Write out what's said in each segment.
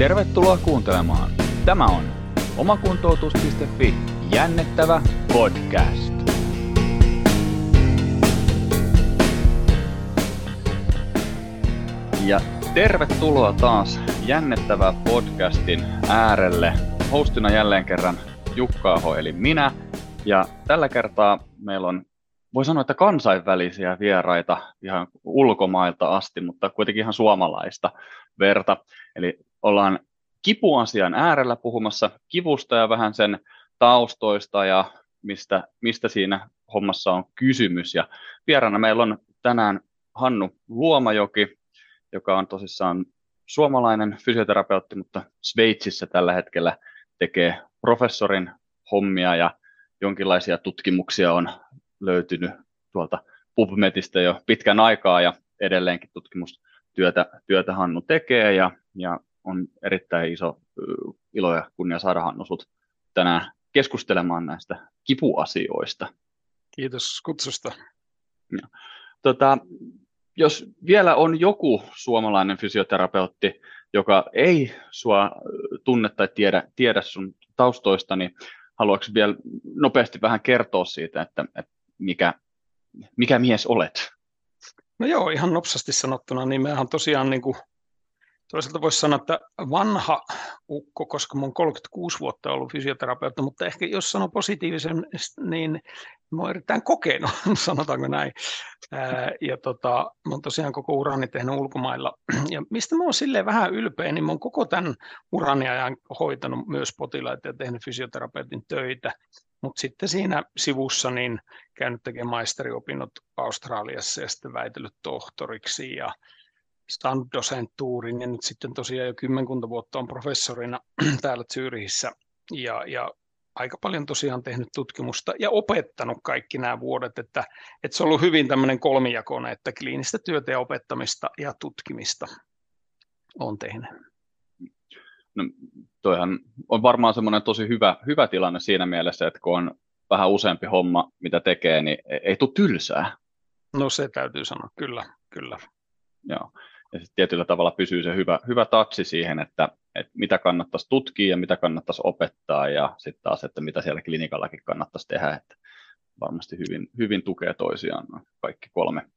Tervetuloa kuuntelemaan. Tämä on omakuntoutus.fi jännettävä podcast. Ja tervetuloa taas jännettävä podcastin äärelle. Hostina jälleen kerran Jukka Aho, eli minä. Ja tällä kertaa meillä on, voi sanoa, että kansainvälisiä vieraita ihan ulkomailta asti, mutta kuitenkin ihan suomalaista verta. Eli ollaan kipuasian äärellä puhumassa kivusta ja vähän sen taustoista ja mistä, mistä siinä hommassa on kysymys. Ja vieraana meillä on tänään Hannu Luomajoki, joka on tosissaan suomalainen fysioterapeutti, mutta Sveitsissä tällä hetkellä tekee professorin hommia ja jonkinlaisia tutkimuksia on löytynyt tuolta PubMedistä jo pitkän aikaa ja edelleenkin tutkimustyötä työtä Hannu tekee ja, ja on erittäin iso ilo ja kunnia saada Hannu sut tänään keskustelemaan näistä kipuasioista. Kiitos kutsusta. Ja, tota, jos vielä on joku suomalainen fysioterapeutti, joka ei sua tunne tai tiedä, tiedä sun taustoista, niin haluatko vielä nopeasti vähän kertoa siitä, että, että mikä, mikä mies olet? No joo, ihan nopsasti sanottuna, niin mehän tosiaan niin kuin Toisaalta voisi sanoa, että vanha ukko, koska olen 36 vuotta ollut fysioterapeutti, mutta ehkä jos sanoo positiivisen, niin mä olen erittäin kokenut, sanotaanko näin. Ja tota, mä olen tosiaan koko urani tehnyt ulkomailla. Ja mistä mä olen silleen vähän ylpeä, niin mä olen koko tämän urani ajan hoitanut myös potilaita ja tehnyt fysioterapeutin töitä. Mutta sitten siinä sivussa niin käynyt tekemään maisteriopinnot Australiassa ja sitten väitellyt tohtoriksi ja saanut dosenttuurin ja nyt sitten tosiaan jo kymmenkunta vuotta on professorina täällä Zyrihissä ja, ja aika paljon tosiaan tehnyt tutkimusta ja opettanut kaikki nämä vuodet, että, että se on ollut hyvin tämmöinen kolmijakoinen, että kliinistä työtä ja opettamista ja tutkimista on tehnyt. No, toihan on varmaan semmoinen tosi hyvä, hyvä tilanne siinä mielessä, että kun on vähän useampi homma, mitä tekee, niin ei tule tylsää. No se täytyy sanoa, kyllä, kyllä. Joo ja sitten tietyllä tavalla pysyy se hyvä, hyvä tatsi siihen, että, että mitä kannattaisi tutkia ja mitä kannattaisi opettaa ja sitten taas, että mitä siellä klinikallakin kannattaisi tehdä, että varmasti hyvin, hyvin tukee toisiaan kaikki kolme.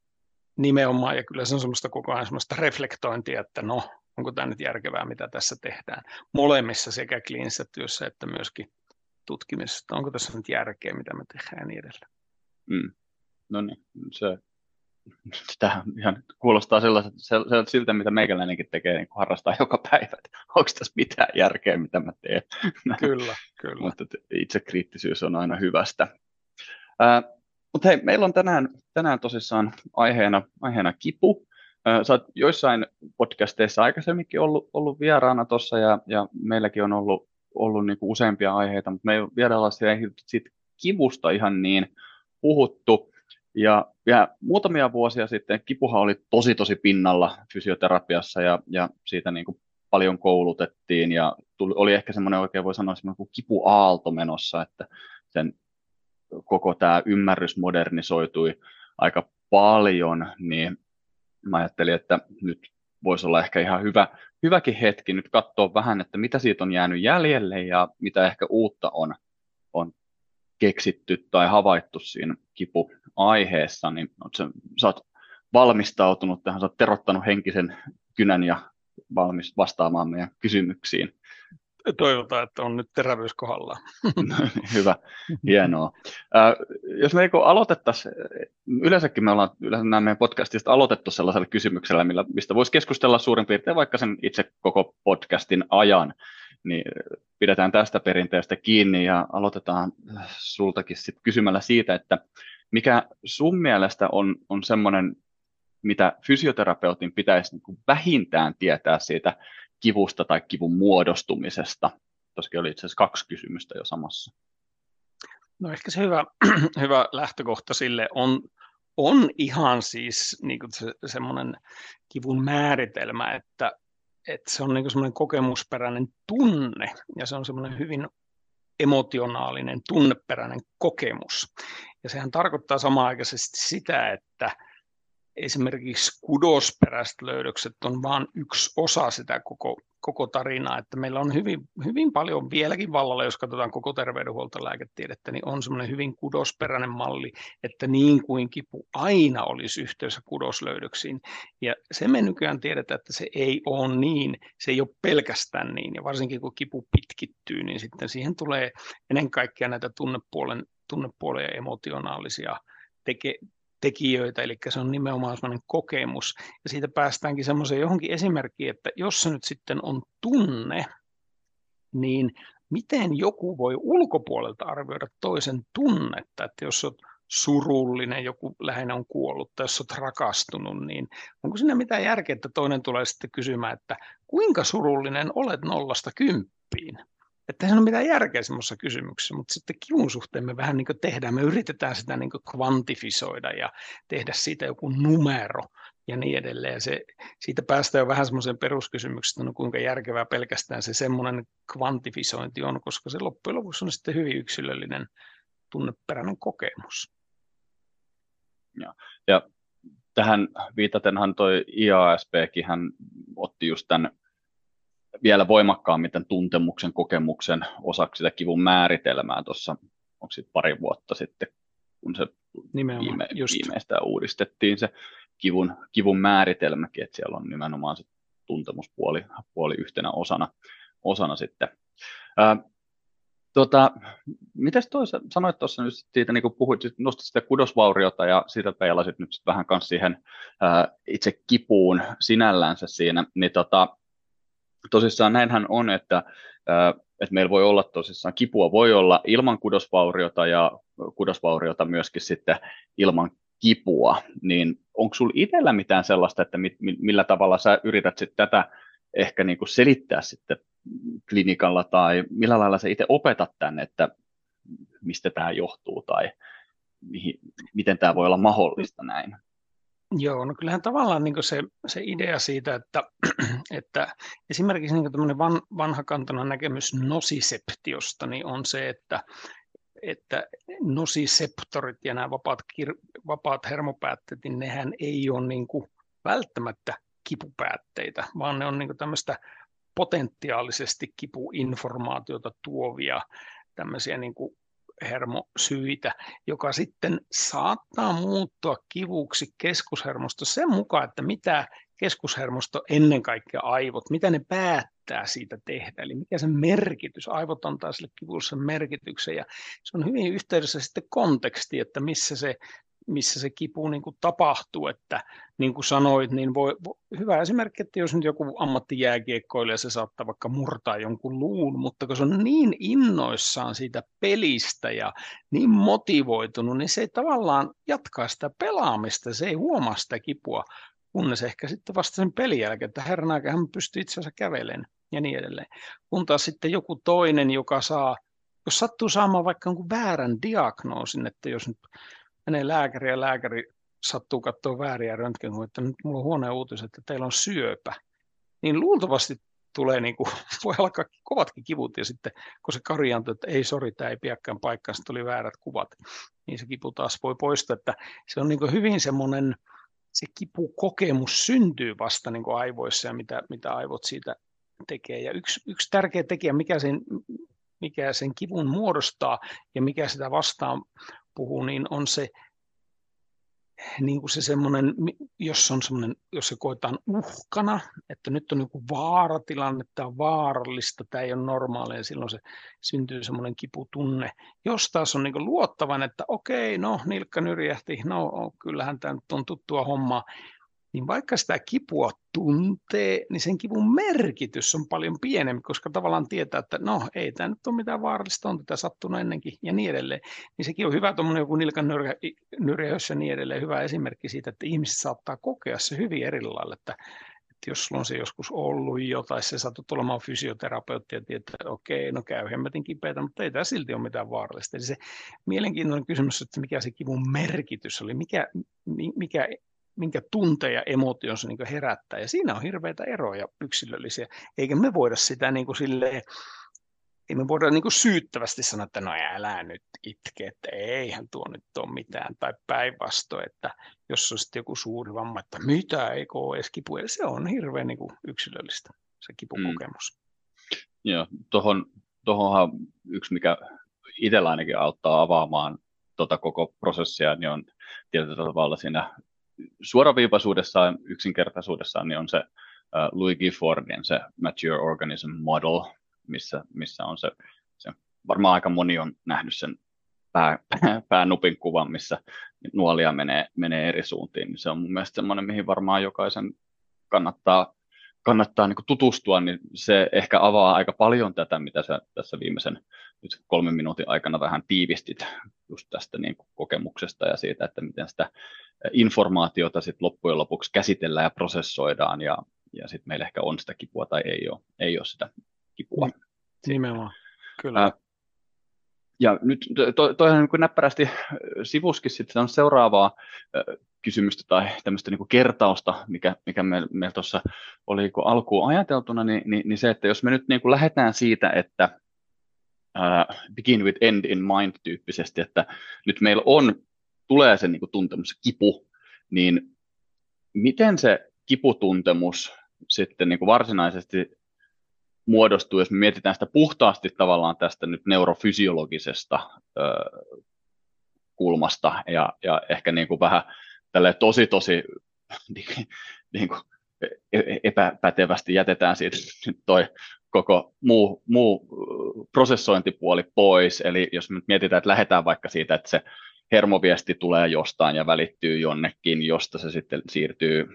Nimenomaan, ja kyllä se on semmoista koko ajan semmoista reflektointia, että no, onko tämä nyt järkevää, mitä tässä tehdään. Molemmissa sekä kliinisessä työssä että myöskin tutkimisessa, onko tässä nyt järkeä, mitä me tehdään ja niin edelleen. Mm. No niin, se sitä ihan kuulostaa sellaiset, sellaiset siltä, mitä meikäläinenkin tekee, niin harrastaa joka päivä. Onko tässä mitään järkeä, mitä mä teen? Kyllä, kyllä. Mutta itsekriittisyys on aina hyvästä. Uh, mutta hei, meillä on tänään, tänään tosissaan aiheena, aiheena kipu. Uh, sä oot joissain podcasteissa aikaisemminkin ollut, ollut vieraana tuossa ja, ja meilläkin on ollut, ollut niinku useampia aiheita, mutta me ei vielä olla siitä kivusta ihan niin puhuttu. Ja vielä muutamia vuosia sitten kipuha oli tosi tosi pinnalla fysioterapiassa ja, ja siitä niin kuin paljon koulutettiin ja tuli, oli ehkä semmoinen oikein voi sanoa semmoinen kipuaalto menossa, että sen koko tämä ymmärrys modernisoitui aika paljon, niin mä ajattelin, että nyt voisi olla ehkä ihan hyvä, hyväkin hetki nyt katsoa vähän, että mitä siitä on jäänyt jäljelle ja mitä ehkä uutta on, on keksitty tai havaittu siinä kipuaiheessa, niin sä, sä oot valmistautunut tähän, sä oot terottanut henkisen kynän ja valmis vastaamaan meidän kysymyksiin. Toivotaan, että on nyt terävyys kohdallaan. Hyvä, hienoa. Äh, jos me aloitettaisiin, yleensäkin me ollaan yleensä nämä meidän podcastista aloitettu sellaisella kysymyksellä, millä, mistä voisi keskustella suurin piirtein vaikka sen itse koko podcastin ajan niin pidetään tästä perinteestä kiinni ja aloitetaan sultakin sit kysymällä siitä, että mikä sun mielestä on, on semmoinen, mitä fysioterapeutin pitäisi niin kuin vähintään tietää siitä kivusta tai kivun muodostumisesta? Tuossakin oli itse asiassa kaksi kysymystä jo samassa. No ehkä se hyvä, hyvä lähtökohta sille on, on ihan siis niin kuin se, semmoinen kivun määritelmä, että että se on niin semmoinen kokemusperäinen tunne ja se on semmoinen hyvin emotionaalinen, tunneperäinen kokemus. Ja sehän tarkoittaa samaaikaisesti sitä, että esimerkiksi kudosperäiset löydökset on vain yksi osa sitä koko, koko tarinaa, että meillä on hyvin, hyvin paljon vieläkin vallalla, jos katsotaan koko terveydenhuoltolääketiedettä, niin on semmoinen hyvin kudosperäinen malli, että niin kuin kipu aina olisi yhteydessä kudoslöydöksiin. Ja se me nykyään tiedetään, että se ei ole niin, se ei ole pelkästään niin, ja varsinkin kun kipu pitkittyy, niin sitten siihen tulee ennen kaikkea näitä tunnepuolen, tunnepuolen ja emotionaalisia teke, tekijöitä, eli se on nimenomaan sellainen kokemus. Ja siitä päästäänkin semmoiseen johonkin esimerkkiin, että jos se nyt sitten on tunne, niin miten joku voi ulkopuolelta arvioida toisen tunnetta, että jos olet surullinen, joku lähinnä on kuollut, tai jos olet rakastunut, niin onko siinä mitään järkeä, että toinen tulee sitten kysymään, että kuinka surullinen olet nollasta kymppiin? Että ei ole mitään järkeä semmoisessa kysymyksessä, mutta sitten kivun suhteen me vähän niin tehdään, me yritetään sitä niin kvantifisoida ja tehdä siitä joku numero ja niin edelleen. Se, siitä päästään jo vähän semmoiseen peruskysymykseen, no kuinka järkevää pelkästään se semmoinen kvantifisointi on, koska se loppujen lopuksi on sitten hyvin yksilöllinen tunneperäinen kokemus. Ja, ja tähän viitatenhan toi IASPkin hän otti just tämän vielä voimakkaammin tämän tuntemuksen, kokemuksen osaksi sitä kivun määritelmää tuossa, onko sitten pari vuotta sitten, kun se viime, viimeistään uudistettiin se kivun, kivun määritelmäkin, että siellä on nimenomaan se tuntemuspuoli puoli yhtenä osana, osana sitten. Ää, tota, mitäs toisa, sanoit tuossa nyt siitä, niin kuin puhuit, nostit sitä kudosvauriota ja siitä peilasit nyt vähän kanssa siihen ää, itse kipuun sinällänsä siinä, niin tota, tosissaan näinhän on, että, että meillä voi olla tosissaan, kipua voi olla ilman kudosvauriota ja kudosvauriota myöskin sitten ilman kipua, niin onko sinulla itsellä mitään sellaista, että millä tavalla sä yrität sitten tätä ehkä niin kuin selittää sitten klinikalla tai millä lailla sä itse opetat tänne, että mistä tämä johtuu tai mihin, miten tämä voi olla mahdollista näin? Joo, no kyllähän tavallaan niin se, se idea siitä, että, että esimerkiksi niin tämmöinen van, vanhakantana näkemys nosiseptiosta niin on se, että, että nosiseptorit ja nämä vapaat, kir, vapaat hermopäätteet, niin nehän ei ole niin välttämättä kipupäätteitä, vaan ne on niin tämmöistä potentiaalisesti kipuinformaatiota tuovia tämmöisiä niin hermosyitä, joka sitten saattaa muuttua kivuksi keskushermosto sen mukaan, että mitä keskushermosto ennen kaikkea aivot, mitä ne päättää siitä tehdä, eli mikä se merkitys, aivot antaa sille kivulle sen merkityksen, ja se on hyvin yhteydessä sitten konteksti, että missä se missä se kipu niin kuin tapahtuu, että niin kuin sanoit, niin voi, hyvä esimerkki, että jos nyt joku ammattijääkiekkoilija, se saattaa vaikka murtaa jonkun luun, mutta kun se on niin innoissaan siitä pelistä ja niin motivoitunut, niin se ei tavallaan jatkaa sitä pelaamista, se ei huomaa sitä kipua, kunnes ehkä sitten vasta sen pelin jälkeen, että herran aika hän pystyy itse asiassa kävelemään ja niin edelleen. Kun taas sitten joku toinen, joka saa, jos sattuu saamaan vaikka jonkun väärän diagnoosin, että jos nyt menee lääkäri ja lääkäri sattuu katsoa vääriä röntgenkuvia, että nyt mulla on huono uutinen, että teillä on syöpä, niin luultavasti tulee niin kuin, voi alkaa kovatkin kivut ja sitten kun se karjaantuu, että ei sori, tämä ei piäkään paikkaan, tuli väärät kuvat, niin se kipu taas voi poistaa, että se on niin kuin hyvin semmoinen, se kipukokemus syntyy vasta niin kuin aivoissa ja mitä, mitä aivot siitä tekee. Ja yksi, yksi tärkeä tekijä, mikä sen, mikä sen kivun muodostaa ja mikä sitä vastaan puhuu, niin on se, niin kuin se semmoinen, jos, on semmoinen, jos se koetaan uhkana, että nyt on joku vaaratilanne, tämä on vaarallista, tämä ei ole normaalia, silloin se syntyy semmoinen kiputunne. Jos taas on niin luottavan, että okei, no nilkka nyrjähti, no kyllähän tämä nyt on tuttua hommaa, niin vaikka sitä kipua tuntee, niin sen kivun merkitys on paljon pienempi, koska tavallaan tietää, että no ei tämä nyt ole mitään vaarallista, on tätä sattunut ennenkin ja niin edelleen. Niin sekin on hyvä tuommoinen joku nilkan nyrjäys ja niin edelleen, hyvä esimerkki siitä, että ihmiset saattaa kokea se hyvin eri lailla, että, että jos sulla on se joskus ollut jo, tai se sattuu olemaan fysioterapeutti ja tietää, että okei, no käy hemmetin kipeätä, mutta ei tämä silti ole mitään vaarallista. Eli se mielenkiintoinen kysymys, että mikä se kivun merkitys oli, mikä, mikä minkä tunteja emotion se niin herättää. Ja siinä on hirveitä eroja yksilöllisiä, eikä me voida sitä niin kuin silleen, ei me voida niin kuin syyttävästi sanoa, että no älä nyt itke, että eihän tuo nyt ole mitään, tai päinvastoin, että jos on sitten joku suuri vamma, että mitä, ei ole edes kipu, se on hirveän niin kuin yksilöllistä, se kipukokemus. Mm. Joo, tuohon, tuohonhan yksi, mikä itsellä ainakin auttaa avaamaan tota koko prosessia, niin on tietyllä tavalla siinä suoraviivaisuudessaan, yksinkertaisuudessaan, niin on se uh, Louis Giffordin se Mature Organism Model, missä, missä on se, se, varmaan aika moni on nähnyt sen pää, päänupin kuvan, missä nuolia menee, menee eri suuntiin, niin se on mun mielestä semmoinen, mihin varmaan jokaisen kannattaa, kannattaa niin tutustua, niin se ehkä avaa aika paljon tätä, mitä sä tässä viimeisen nyt kolmen minuutin aikana vähän tiivistit just tästä niin kokemuksesta ja siitä, että miten sitä informaatiota sit loppujen lopuksi käsitellään ja prosessoidaan ja, ja sitten meillä ehkä on sitä kipua tai ei ole, ei ole sitä kipua. Nimenomaan, kyllä. Ää, ja nyt to, toihan niin näppärästi sivuskin sitten on seuraavaa kysymystä tai tämmöistä niin kertausta, mikä, mikä meillä me tuossa oli alkuun ajateltuna, niin, niin, niin se, että jos me nyt niin lähdetään siitä, että uh, begin with end in mind tyyppisesti, että nyt meillä on, tulee se niin kuin tuntemus kipu, niin miten se kiputuntemus sitten niin kuin varsinaisesti muodostuu, jos me mietitään sitä puhtaasti tavallaan tästä nyt neurofysiologisesta ö, kulmasta ja, ja ehkä niin kuin vähän tälle tosi tosi niin, kuin e, e, epäpätevästi jätetään siitä toi koko muu, muu prosessointipuoli pois. Eli jos me nyt mietitään, että lähdetään vaikka siitä, että se hermoviesti tulee jostain ja välittyy jonnekin, josta se sitten siirtyy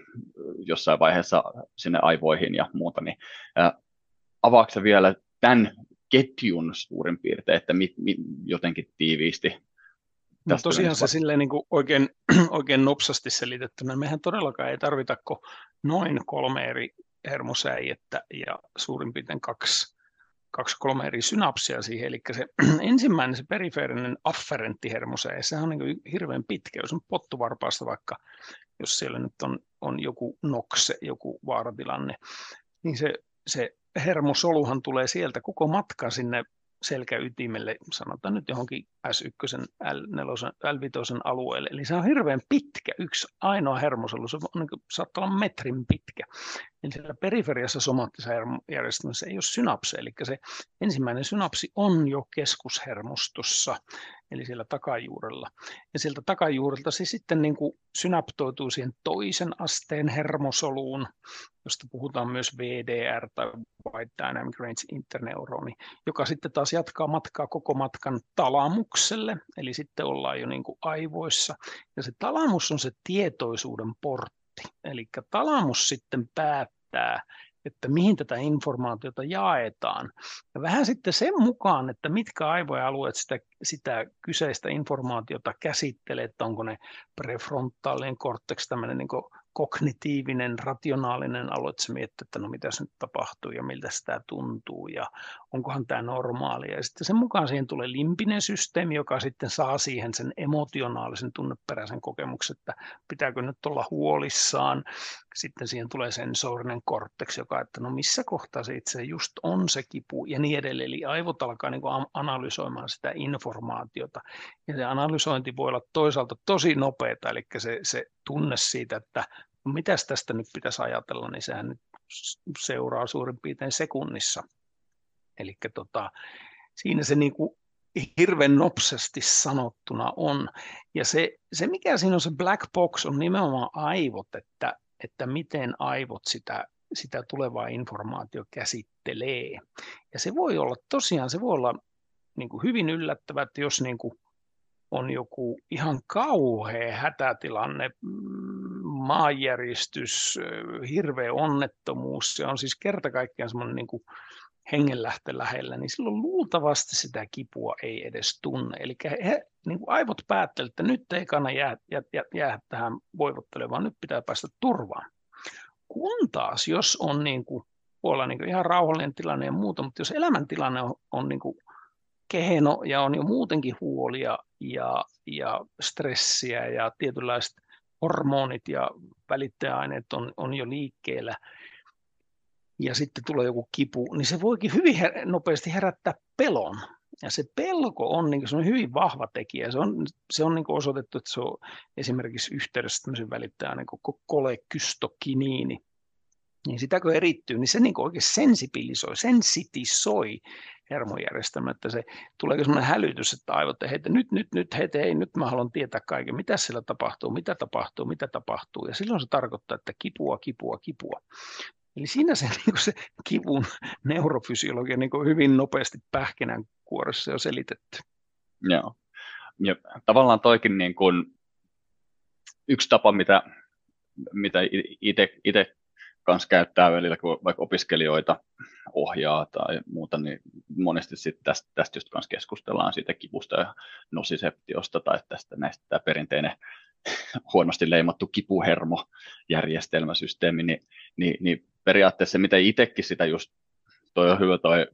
jossain vaiheessa sinne aivoihin ja muuta, niin avaako vielä tämän ketjun suurin piirtein, että mit, mit, jotenkin tiiviisti No tosiaan se silleen niin kuin oikein, oikein nopsasti selitettynä. Mehän todellakaan ei tarvita noin kolme eri hermosäijettä ja suurin piirtein kaksi, kaksi kolme eri synapsia siihen. Eli se ensimmäinen, se perifeerinen afferentti hermosäie, se on niin hirveän pitkä. Jos on pottuvarpaasta vaikka, jos siellä nyt on, on joku nokse, joku vaaratilanne, niin se, se hermosoluhan tulee sieltä koko matka sinne selkäytimelle, sanotaan nyt johonkin S1, L4, L5 alueelle. Eli se on hirveän pitkä, yksi ainoa hermosolu, se on, niin saattaa olla metrin pitkä. Eli siellä periferiassa somaattisessa järjestelmässä ei ole synapse, eli se ensimmäinen synapsi on jo keskushermostossa, eli siellä takajuurella. Ja sieltä takajuurelta se sitten niin kuin synaptoituu siihen toisen asteen hermosoluun, josta puhutaan myös VDR tai Wide Dynamic Range Interneuroni, joka sitten taas jatkaa matkaa koko matkan talamukselle, eli sitten ollaan jo niin kuin aivoissa. Ja se talamus on se tietoisuuden portti, eli talamus sitten päättää, että mihin tätä informaatiota jaetaan. Ja vähän sitten sen mukaan, että mitkä aivojen alueet sitä, sitä kyseistä informaatiota käsittelee, että onko ne prefrontaalinen korteksi, tämmöinen niin kognitiivinen, rationaalinen alue, että se miettii, että no mitä nyt tapahtuu ja miltä sitä tuntuu ja onkohan tämä normaalia. Ja sitten sen mukaan siihen tulee limpinen systeemi, joka sitten saa siihen sen emotionaalisen tunneperäisen kokemuksen, että pitääkö nyt olla huolissaan. Sitten siihen tulee sensorinen korteksi, joka, että no missä kohtaa se itse just on se kipu ja niin edelleen. Eli aivot alkaa niin analysoimaan sitä informaatiota. Ja se analysointi voi olla toisaalta tosi nopeata, eli se, se tunne siitä, että no mitäs tästä nyt pitäisi ajatella, niin sehän nyt seuraa suurin piirtein sekunnissa. Eli tota, siinä se niin kuin hirveän nopsasti sanottuna on. Ja se, se, mikä siinä on se black box, on nimenomaan aivot, että, että miten aivot sitä, sitä tulevaa informaatio käsittelee. Ja se voi olla, tosiaan se voi olla niin kuin hyvin yllättävää, että jos niin kuin on joku ihan kauhea hätätilanne, mm, maanjäristys, hirveä onnettomuus, se on siis kerta kaikkiaan semmoinen niin kuin hengenlähtö lähellä, niin silloin luultavasti sitä kipua ei edes tunne. Eli he, niin kuin aivot päättelevät, että nyt ei kannata jää, jää, jää, jää tähän voivottelemaan, vaan nyt pitää päästä turvaan. Kun taas, jos on niin kuin, voi olla niin kuin ihan rauhallinen tilanne ja muuta, mutta jos elämäntilanne on, on niin kuin kehno ja on jo muutenkin huolia ja, ja stressiä ja tietynlaiset hormonit ja välittäjäaineet on, on jo liikkeellä, ja sitten tulee joku kipu, niin se voikin hyvin her- nopeasti herättää pelon. Ja se pelko on, niin se on hyvin vahva tekijä. Se on, se on niin osoitettu, että se on esimerkiksi yhteydessä tämmöisen välittäjän niin kolekystokiniini. Niin sitä kun erittyy, niin se niin oikein sensibilisoi, sensitisoi hermojärjestelmä, että se tulee semmoinen hälytys, että aivot, että nyt, nyt, nyt, hei, hei, nyt mä haluan tietää kaiken, mitä siellä tapahtuu, mitä tapahtuu, mitä tapahtuu. Ja silloin se tarkoittaa, että kipua, kipua, kipua. Eli siinä se, niin se kivun neurofysiologia niin hyvin nopeasti pähkinän kuoressa jo selitetty. Joo. Ja tavallaan toikin niin kuin yksi tapa, mitä, mitä itse kanssa käyttää välillä, kun vaikka opiskelijoita ohjaa tai muuta, niin monesti sitten tästä, tästä just kanssa keskustellaan siitä kipusta ja nosiseptiosta tai tästä näistä tämä perinteinen huonosti leimattu kipuhermojärjestelmäsysteemi, niin, niin, niin periaatteessa mitä itsekin sitä just, toi on hyvä toi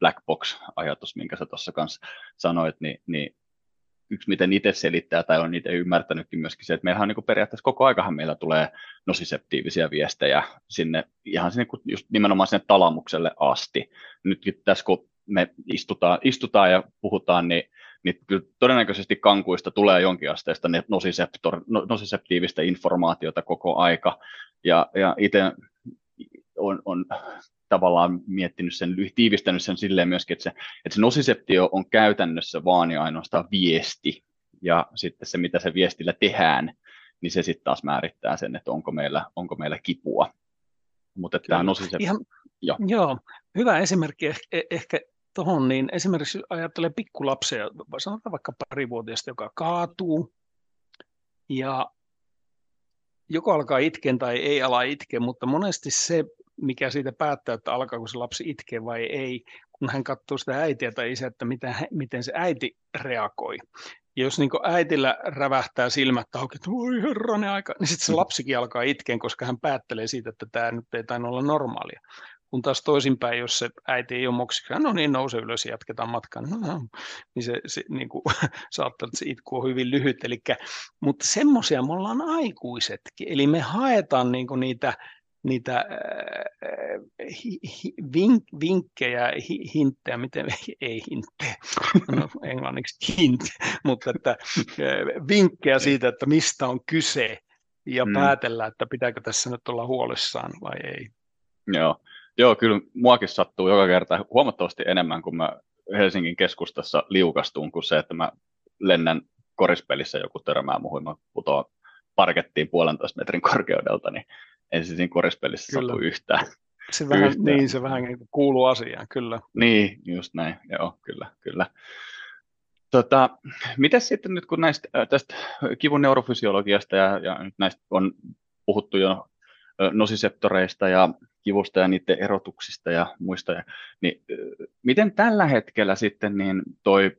black box-ajatus, minkä sä tuossa kanssa sanoit, niin, niin yksi miten itse selittää tai on itse ymmärtänytkin myöskin se, että meillähän on niin periaatteessa koko aikahan meillä tulee nosiseptiivisiä viestejä sinne ihan sinne just nimenomaan sinne talamukselle asti. Nytkin tässä kun me istutaan, istutaan ja puhutaan, niin, niin kyllä todennäköisesti kankuista tulee jonkinasteista no, nosiseptiivistä informaatiota koko aika. Ja, ja itse on, on tavallaan miettinyt sen, tiivistänyt sen silleen myöskin, että se, että se nosiseptio on käytännössä vaan ja ainoastaan viesti, ja sitten se, mitä se viestillä tehdään, niin se sitten taas määrittää sen, että onko meillä, onko meillä kipua. Mutta tämä nosiseptio... Ihan, jo. Joo, hyvä esimerkki ehkä, ehkä tuohon, niin esimerkiksi ajattelee pikkulapsia, sanotaan vaikka parivuotiaista, joka kaatuu, ja joko alkaa itken tai ei ala itke, mutta monesti se mikä siitä päättää, että alkaako se lapsi itkeä vai ei, kun hän katsoo sitä äitiä tai isää, että miten, miten se äiti reagoi. Ja jos niin äitillä rävähtää silmät auki, että voi herranen aika, niin sitten se mm. lapsikin alkaa itkeen, koska hän päättelee siitä, että tämä nyt ei tainnut olla normaalia. Kun taas toisinpäin, jos se äiti ei ole moksiksi, no niin, nouse ylös ja jatketaan matkaa, no, no, niin se, se niin kuin, saattaa, että se itku on hyvin lyhyt. Elikkä, mutta semmoisia me ollaan aikuisetkin, eli me haetaan niin niitä niitä äh, vink, vinkkejä, hinttejä, miten, ei hinttejä, no, englanniksi hint, mutta että äh, vinkkejä siitä, että mistä on kyse ja mm. päätellä, että pitääkö tässä nyt olla huolissaan vai ei. Joo, Joo kyllä muakin sattuu joka kerta huomattavasti enemmän, kun mä Helsingin keskustassa liukastun, kuin se, että mä lennän korispelissä joku törmää muuhun, mä putoan parkettiin puolentoista metrin korkeudelta, niin ei se siinä korispelissä kyllä. satu yhtään. Se vähän, yhtään. Niin, se vähän niin kuuluu asiaan, kyllä. Niin, just näin, joo, kyllä, kyllä. Tota, miten sitten nyt kun näistä, tästä kivun neurofysiologiasta ja, ja nyt näistä on puhuttu jo nosiseptoreista ja kivusta ja niiden erotuksista ja muista, ja, niin miten tällä hetkellä sitten niin toi,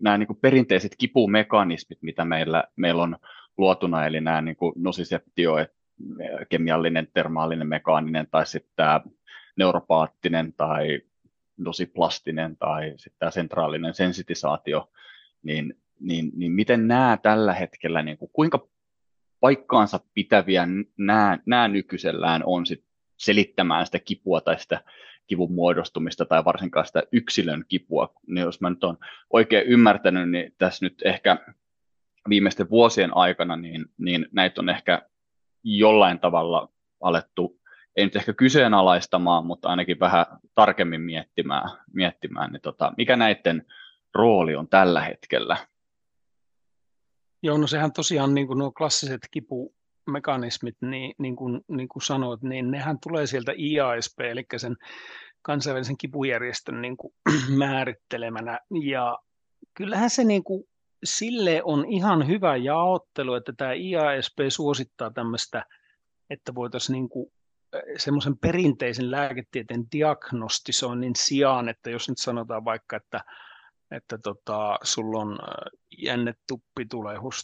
nämä niin perinteiset kipumekanismit, mitä meillä, meillä on luotuna, eli nämä niin nosiseptio, kemiallinen, termaalinen, mekaaninen tai sitten tämä neuropaattinen tai dosiplastinen tai sitten tämä sentraalinen sensitisaatio, niin, niin, niin miten nämä tällä hetkellä, niin kuin, kuinka paikkaansa pitäviä nämä, nämä nykyisellään on sit selittämään sitä kipua tai sitä kivun muodostumista tai varsinkaan sitä yksilön kipua. Niin jos mä nyt olen oikein ymmärtänyt, niin tässä nyt ehkä viimeisten vuosien aikana, niin, niin näitä on ehkä jollain tavalla alettu, ei nyt ehkä kyseenalaistamaan, mutta ainakin vähän tarkemmin miettimään, miettimään niin tota, mikä näiden rooli on tällä hetkellä? Joo, no sehän tosiaan niin kuin nuo klassiset kipumekanismit, niin, niin, kuin, niin kuin sanoit, niin nehän tulee sieltä IASP, eli sen kansainvälisen kipujärjestön niin kuin määrittelemänä, ja kyllähän se niin kuin sille on ihan hyvä jaottelu, että tämä IASP suosittaa tämmöistä, että voitaisiin niin kuin semmoisen perinteisen lääketieteen diagnostisoinnin sijaan, että jos nyt sanotaan vaikka, että että tota, sulla on jännetuppi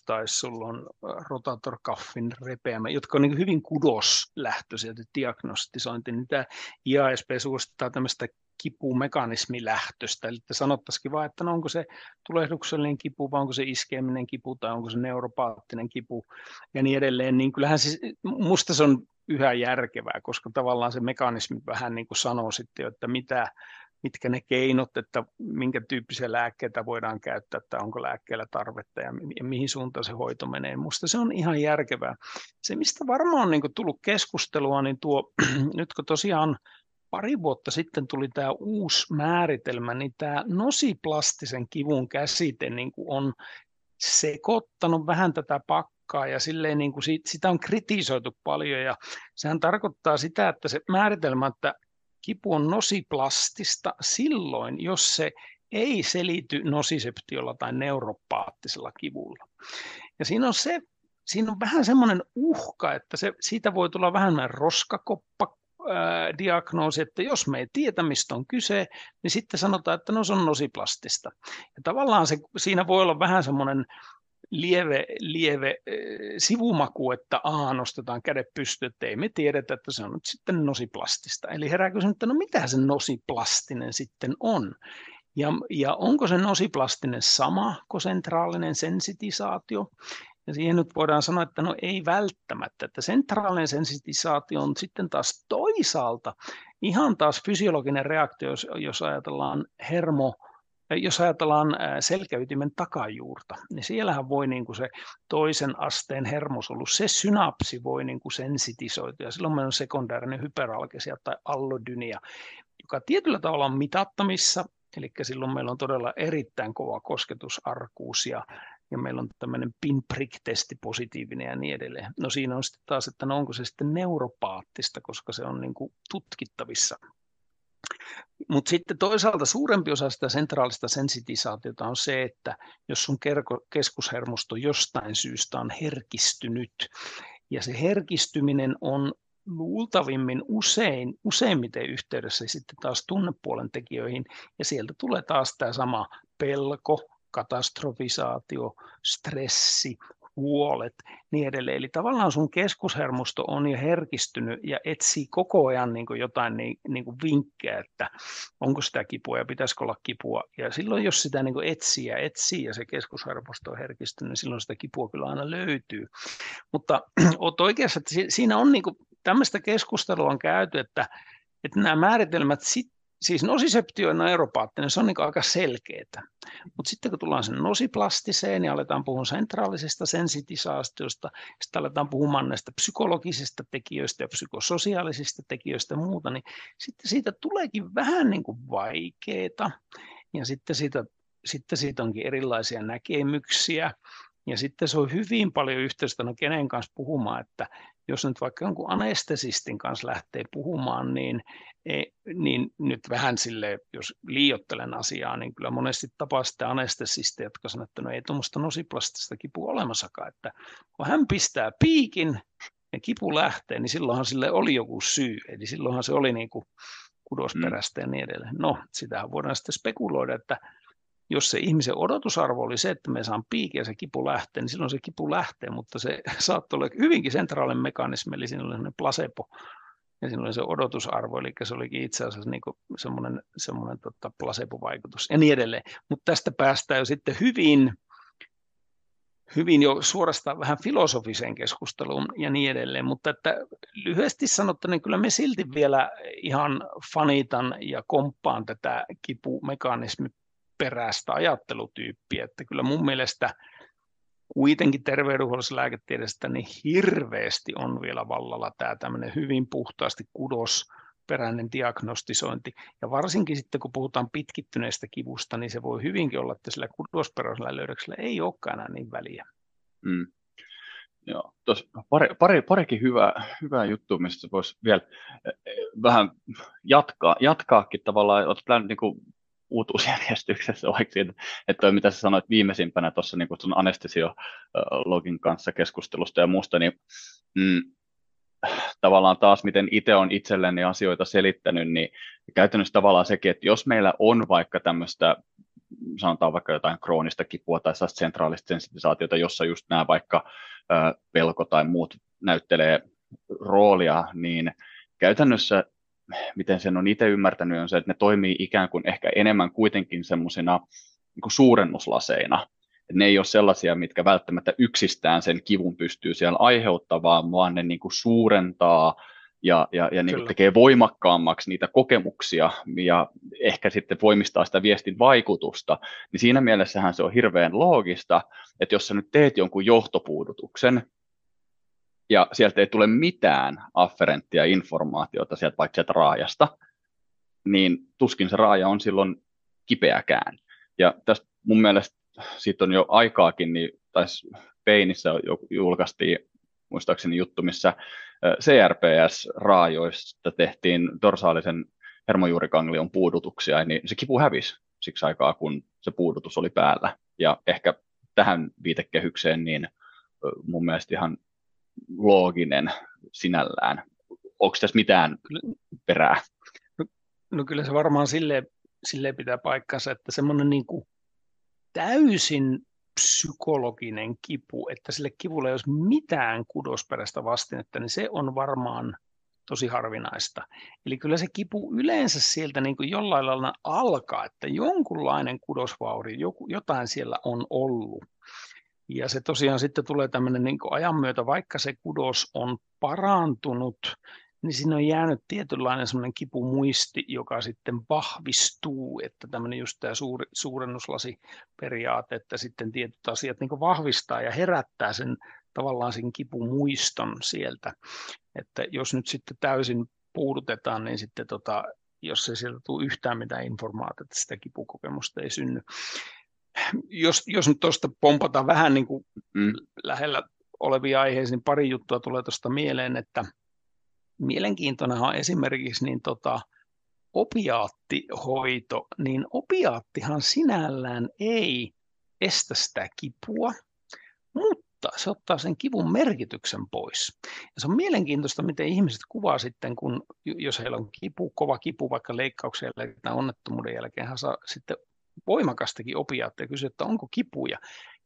tai sulla on rotatorkaffin repeämä, jotka on niin hyvin kudoslähtöisiä diagnostisointi, niin tämä IASP suosittaa tämmöistä kipumekanismilähtöstä, eli sanottaisikin vaan, että no onko se tulehduksellinen kipu, vai onko se iskeminen kipu, tai onko se neuropaattinen kipu, ja niin edelleen, niin kyllähän siis, musta se on yhä järkevää, koska tavallaan se mekanismi vähän niin kuin sanoo sitten, että mitä, mitkä ne keinot, että minkä tyyppisiä lääkkeitä voidaan käyttää, että onko lääkkeellä tarvetta ja, mi- mihin suuntaan se hoito menee. Minusta se on ihan järkevää. Se, mistä varmaan on niin tullut keskustelua, niin tuo, nyt kun tosiaan pari vuotta sitten tuli tämä uusi määritelmä, niin tämä nosiplastisen kivun käsite niin kuin on sekoittanut vähän tätä pakkaa ja silleen niin kuin sitä on kritisoitu paljon ja sehän tarkoittaa sitä, että se määritelmä, että kipu on nosiplastista silloin, jos se ei selity nosiseptiolla tai neuropaattisella kivulla. Ja siinä on se, siinä on vähän semmoinen uhka, että se, siitä voi tulla vähän roskakoppa diagnoosi, että jos me ei tiedä, mistä on kyse, niin sitten sanotaan, että no se on nosiplastista. Ja tavallaan se, siinä voi olla vähän semmoinen lieve, lieve sivumaku, että a, nostetaan kädet pystyyn, että ei me tiedetä, että se on nyt sitten nosiplastista. Eli herää kysymys, että no mitä se nosiplastinen sitten on? Ja, ja onko se nosiplastinen sama kuin sentraalinen sensitisaatio? Ja siihen nyt voidaan sanoa, että no ei välttämättä, että sentraalinen sensitisaatio on sitten taas toisaalta ihan taas fysiologinen reaktio, jos, jos ajatellaan hermo, jos ajatellaan selkäytimen takajuurta, niin siellähän voi niin kuin se toisen asteen hermosolu, se synapsi voi niin kuin sensitisoitua, ja silloin meillä on sekundäärinen hyperalgesia tai allodynia, joka tietyllä tavalla on mitattamissa, eli silloin meillä on todella erittäin kova kosketusarkuus ja ja meillä on tämmöinen pinprick-testi positiivinen ja niin edelleen. No siinä on sitten taas, että no onko se sitten neuropaattista, koska se on niin kuin tutkittavissa. Mutta sitten toisaalta suurempi osa sitä sentraalista sensitisaatiota on se, että jos sun keskushermosto jostain syystä on herkistynyt, ja se herkistyminen on luultavimmin usein, useimmiten yhteydessä sitten taas tunnepuolen tekijöihin, ja sieltä tulee taas tämä sama pelko, katastrofisaatio, stressi, huolet, niin edelleen. Eli tavallaan sun keskushermosto on jo herkistynyt ja etsii koko ajan niin kuin jotain niin, niin kuin vinkkejä, että onko sitä kipua ja pitäisikö olla kipua. Ja silloin, jos sitä niin kuin etsii ja etsii ja se keskushermosto on herkistynyt, niin silloin sitä kipua kyllä aina löytyy. Mutta olet oikeassa, että siinä on niin kuin, tämmöistä keskustelua on käyty, että, että nämä määritelmät sit siis nosiseptio ja neuropaattinen, se on niin aika selkeää. Mutta sitten kun tullaan sen nosiplastiseen ja aletaan puhua sentraalisesta sensitisaatiosta, sitten aletaan puhumaan näistä psykologisista tekijöistä ja psykososiaalisista tekijöistä ja muuta, niin sitten siitä tuleekin vähän niin kuin vaikeaa. Ja sitten siitä, sitten siitä onkin erilaisia näkemyksiä. Ja sitten se on hyvin paljon yhteistä, no kenen kanssa puhumaan, että jos nyt vaikka jonkun anestesistin kanssa lähtee puhumaan, niin, e, niin nyt vähän sille, jos liiottelen asiaa, niin kyllä monesti tapaa sitten anestesisteja, jotka sanoo, että no ei tuommoista nosiplastista kipua olemassakaan, että kun hän pistää piikin ja kipu lähtee, niin silloinhan sille oli joku syy, eli silloinhan se oli niin kuin kudosperäistä ja niin edelleen. No, sitähän voidaan sitten spekuloida, että jos se ihmisen odotusarvo oli se, että me saan piikin ja se kipu lähtee, niin silloin se kipu lähtee, mutta se saattoi olla hyvinkin sentraalinen mekanismi, eli siinä oli sellainen placebo, ja siinä oli se odotusarvo, eli se olikin itse asiassa niin semmoinen, semmoinen tota placebo-vaikutus ja niin edelleen. Mutta tästä päästään jo sitten hyvin, hyvin jo suorastaan vähän filosofiseen keskusteluun ja niin edelleen, mutta että lyhyesti sanottuna, niin kyllä me silti vielä ihan fanitan ja komppaan tätä kipumekanismi peräistä ajattelutyyppiä, että kyllä mun mielestä kuitenkin terveydenhuollossa lääketiedestä niin hirveästi on vielä vallalla tämä tämmöinen hyvin puhtaasti kudos peräinen diagnostisointi. Ja varsinkin sitten, kun puhutaan pitkittyneestä kivusta, niin se voi hyvinkin olla, että sillä kudosperäisellä löydöksellä ei olekaan enää niin väliä. Mm. Joo, tos pari, pari, parikin hyvää, hyvää juttua, mistä voisi vielä eh, eh, vähän jatkaa, jatkaakin tavallaan, otetaan niin kuin uutuusjärjestyksessä vaikka siitä, että toi, mitä sä sanoit viimeisimpänä tuossa niin sun anestesiologin kanssa keskustelusta ja muusta, niin mm, tavallaan taas, miten itse on itselleni asioita selittänyt, niin käytännössä tavallaan sekin, että jos meillä on vaikka tämmöistä sanotaan vaikka jotain kroonista kipua tai sentraalista sensitisaatiota, jossa just nämä vaikka pelko tai muut näyttelee roolia, niin käytännössä miten sen on itse ymmärtänyt, on se, että ne toimii ikään kuin ehkä enemmän kuitenkin semmoisina niin suurennuslaseina. Et ne ei ole sellaisia, mitkä välttämättä yksistään sen kivun pystyy siellä aiheuttamaan, vaan ne niin kuin suurentaa ja, ja, ja niin kuin tekee voimakkaammaksi niitä kokemuksia ja ehkä sitten voimistaa sitä viestin vaikutusta, niin siinä mielessähän se on hirveän loogista, että jos sä nyt teet jonkun johtopuudutuksen, ja sieltä ei tule mitään afferenttia informaatiota sieltä vaikka sieltä raajasta, niin tuskin se raaja on silloin kipeäkään. Ja tästä mun mielestä siitä on jo aikaakin, niin taisi Peinissä julkaistiin muistaakseni juttu, missä CRPS-raajoista tehtiin dorsaalisen hermojuurikanglion puudutuksia, niin se kipu hävisi siksi aikaa, kun se puudutus oli päällä. Ja ehkä tähän viitekehykseen, niin mun mielestä ihan looginen sinällään. Onko tässä mitään perää? No, no kyllä se varmaan silleen, silleen pitää paikkansa, että semmoinen niin kuin täysin psykologinen kipu, että sille kivulle ei olisi mitään kudosperäistä vastinetta, niin se on varmaan tosi harvinaista. Eli kyllä se kipu yleensä sieltä niin kuin jollain lailla alkaa, että jonkunlainen kudosvauri, joku, jotain siellä on ollut. Ja se tosiaan sitten tulee tämmöinen niin ajan myötä, vaikka se kudos on parantunut, niin siinä on jäänyt tietynlainen semmoinen kipumuisti, joka sitten vahvistuu, että tämmöinen just tämä suuri, suurennuslasiperiaate, että sitten tietyt asiat niin vahvistaa ja herättää sen tavallaan sen kipumuiston sieltä. Että jos nyt sitten täysin puudutetaan, niin sitten tota, jos ei sieltä tule yhtään mitään informaatiota, sitä kipukokemusta ei synny jos, jos nyt tuosta pompataan vähän niin kuin mm. lähellä olevia aiheisiin, niin pari juttua tulee tuosta mieleen, että mielenkiintoinen on esimerkiksi niin tota, opiaattihoito, niin opiaattihan sinällään ei estä sitä kipua, mutta se ottaa sen kivun merkityksen pois. Ja se on mielenkiintoista, miten ihmiset kuvaa sitten, kun jos heillä on kipu, kova kipu, vaikka leikkauksen jälkeen tai onnettomuuden jälkeen, hän saa sitten voimakastakin opiaatteja ja kysyy, että onko kipuja,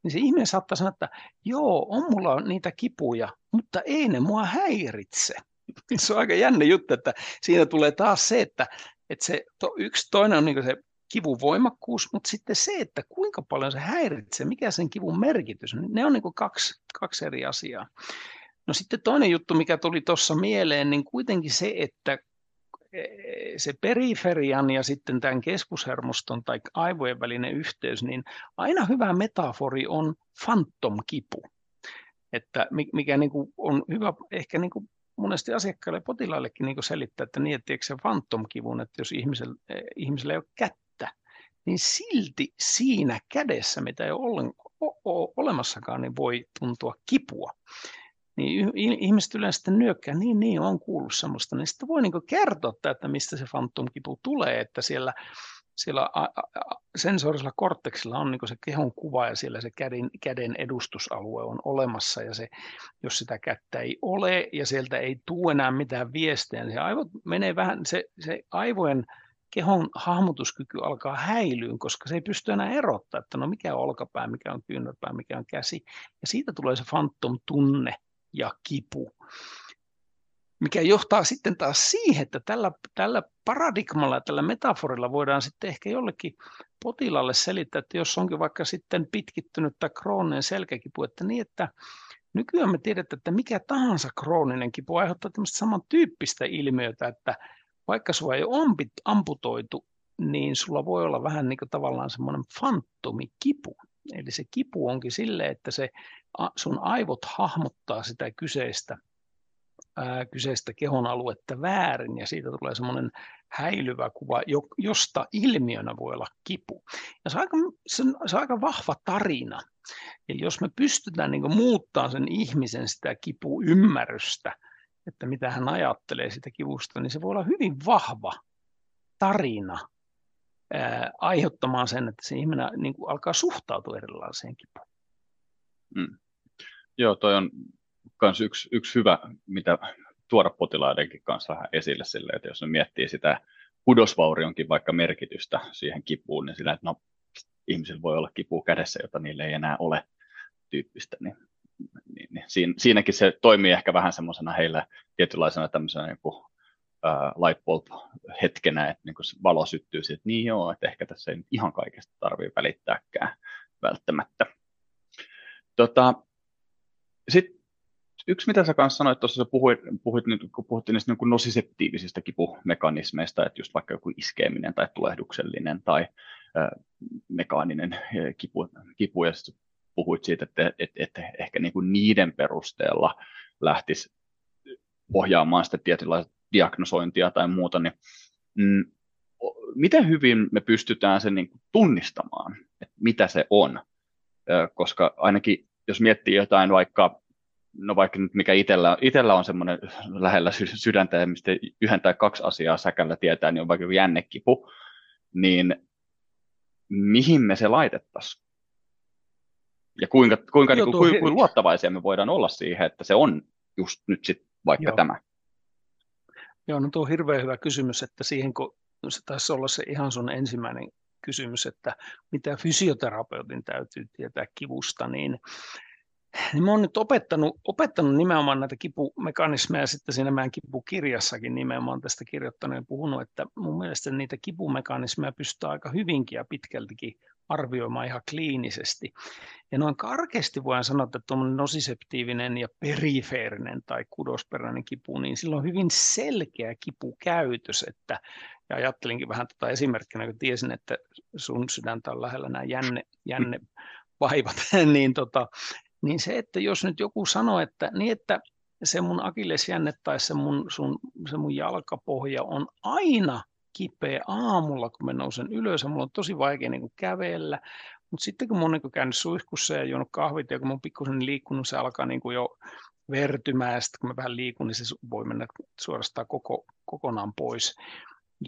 niin se ihminen saattaa sanoa, että joo, on mulla niitä kipuja, mutta ei ne mua häiritse. Se on aika jännä juttu, että siinä tulee taas se, että, että se to, yksi toinen on niin se kivun voimakkuus, mutta sitten se, että kuinka paljon se häiritsee, mikä sen kivun merkitys, niin ne on niin kaksi, kaksi eri asiaa. No sitten toinen juttu, mikä tuli tuossa mieleen, niin kuitenkin se, että se periferian ja sitten tämän keskushermoston tai aivojen välinen yhteys, niin aina hyvä metafori on phantom-kipu. Että mikä niin kuin on hyvä ehkä niin kuin monesti asiakkaille ja potilaillekin niin selittää, että niin, että se phantom-kivun, että jos ihmisellä, ihmisellä ei ole kättä, niin silti siinä kädessä, mitä ei ole olemassakaan, niin voi tuntua kipua niin ihmiset yleensä sitten nyökkää, niin, niin, on kuullut semmoista, niin sitten voi niin kertoa, että mistä se fantomkipu tulee, että siellä, siellä sensorisella korteksilla on niin se kehon kuva ja siellä se käden, käden edustusalue on olemassa ja se, jos sitä kättä ei ole ja sieltä ei tule enää mitään viestejä, niin se aivot menee vähän, se, se aivojen kehon hahmotuskyky alkaa häilyyn, koska se ei pysty enää erottaa, että no mikä on olkapää, mikä on kyynärpää, mikä on käsi. Ja siitä tulee se phantom-tunne, ja kipu. Mikä johtaa sitten taas siihen, että tällä, tällä paradigmalla tällä metaforilla voidaan sitten ehkä jollekin potilaalle selittää, että jos onkin vaikka sitten pitkittynyt tai krooninen selkäkipu, että niin, että nykyään me tiedetään, että mikä tahansa krooninen kipu aiheuttaa tämmöistä samantyyppistä ilmiötä, että vaikka sinua ei ole amputoitu, niin sulla voi olla vähän niin kuin tavallaan semmoinen fantomikipu. Eli se kipu onkin sille, että se sun aivot hahmottaa sitä kyseistä, ää, kyseistä kehon aluetta väärin ja siitä tulee semmoinen häilyvä kuva, josta ilmiönä voi olla kipu. Ja se on aika, se on, se on aika vahva tarina. Eli jos me pystytään niin muuttaa sen ihmisen sitä kipuymmärrystä, että mitä hän ajattelee sitä kivusta, niin se voi olla hyvin vahva tarina ää, aiheuttamaan sen, että se ihminen niin kuin alkaa suhtautua erilaiseen kipuun. Mm. Joo, toi on myös yksi, yksi hyvä, mitä tuoda potilaidenkin kanssa vähän esille sille, että jos ne miettii sitä kudosvaurionkin vaikka merkitystä siihen kipuun, niin sillä, että no, ihmisillä voi olla kipu kädessä, jota niille ei enää ole tyyppistä, niin, niin, niin siinä, siinäkin se toimii ehkä vähän semmoisena heille tietynlaisena tämmöisenä niin uh, light bulb hetkenä, että niin se valo syttyy siitä, että niin joo, että ehkä tässä ei ihan kaikesta tarvitse välittääkään välttämättä. Tota, Sitten yksi, mitä sä kanssa sanoit tuossa, sä puhuit, puhuit, kun puhuttiin niistä niin nosiseptiivisistä kipumekanismeista, että just vaikka joku iskeminen tai tulehduksellinen tai äh, mekaaninen kipu, kipu ja puhuit siitä, että, että, että ehkä niin kuin niiden perusteella lähtisi ohjaamaan sitä tietynlaista diagnosointia tai muuta, niin mm, miten hyvin me pystytään sen niin kuin tunnistamaan, että mitä se on, koska ainakin jos miettii jotain vaikka no vaikka nyt mikä itsellä, itsellä on semmoinen lähellä sydäntä ja mistä yhden tai kaksi asiaa säkällä tietää, niin on vaikka jännekipu, niin mihin me se laitettaisiin? Ja kuinka, kuinka, niin kuin, kuinka luottavaisia me voidaan olla siihen, että se on just nyt sitten vaikka Joo. tämä? Joo, no tuo on hirveän hyvä kysymys, että siihen kun se taisi olla se ihan sun ensimmäinen kysymys, että mitä fysioterapeutin täytyy tietää kivusta, niin niin mä oon nyt opettanut, opettanut nimenomaan näitä kipumekanismeja sitten siinä meidän kipukirjassakin nimenomaan tästä kirjoittanut ja puhunut, että mun mielestä niitä kipumekanismeja pystyy aika hyvinkin ja pitkältikin arvioimaan ihan kliinisesti. Ja noin karkeasti voin sanoa, että tuommoinen nosiseptiivinen ja perifeerinen tai kudosperäinen kipu, niin sillä on hyvin selkeä kipukäytös, että ja ajattelinkin vähän tuota esimerkkinä, kun tiesin, että sun sydäntä on lähellä nämä jänne, jänne vaivat, niin, tota, niin se, että jos nyt joku sanoo, että, niin että se mun akillesjänne tai se mun, sun, se mun jalkapohja on aina kipeä aamulla, kun mä nousen ylös ja mulla on tosi vaikea niin kuin kävellä. Mutta sitten kun mä oon niin käynyt suihkussa ja juonut kahvit ja kun mä oon pikkusen liikkunut, se alkaa niin kuin jo vertymään ja sitten kun mä vähän liikun, niin se voi mennä suorastaan koko, kokonaan pois.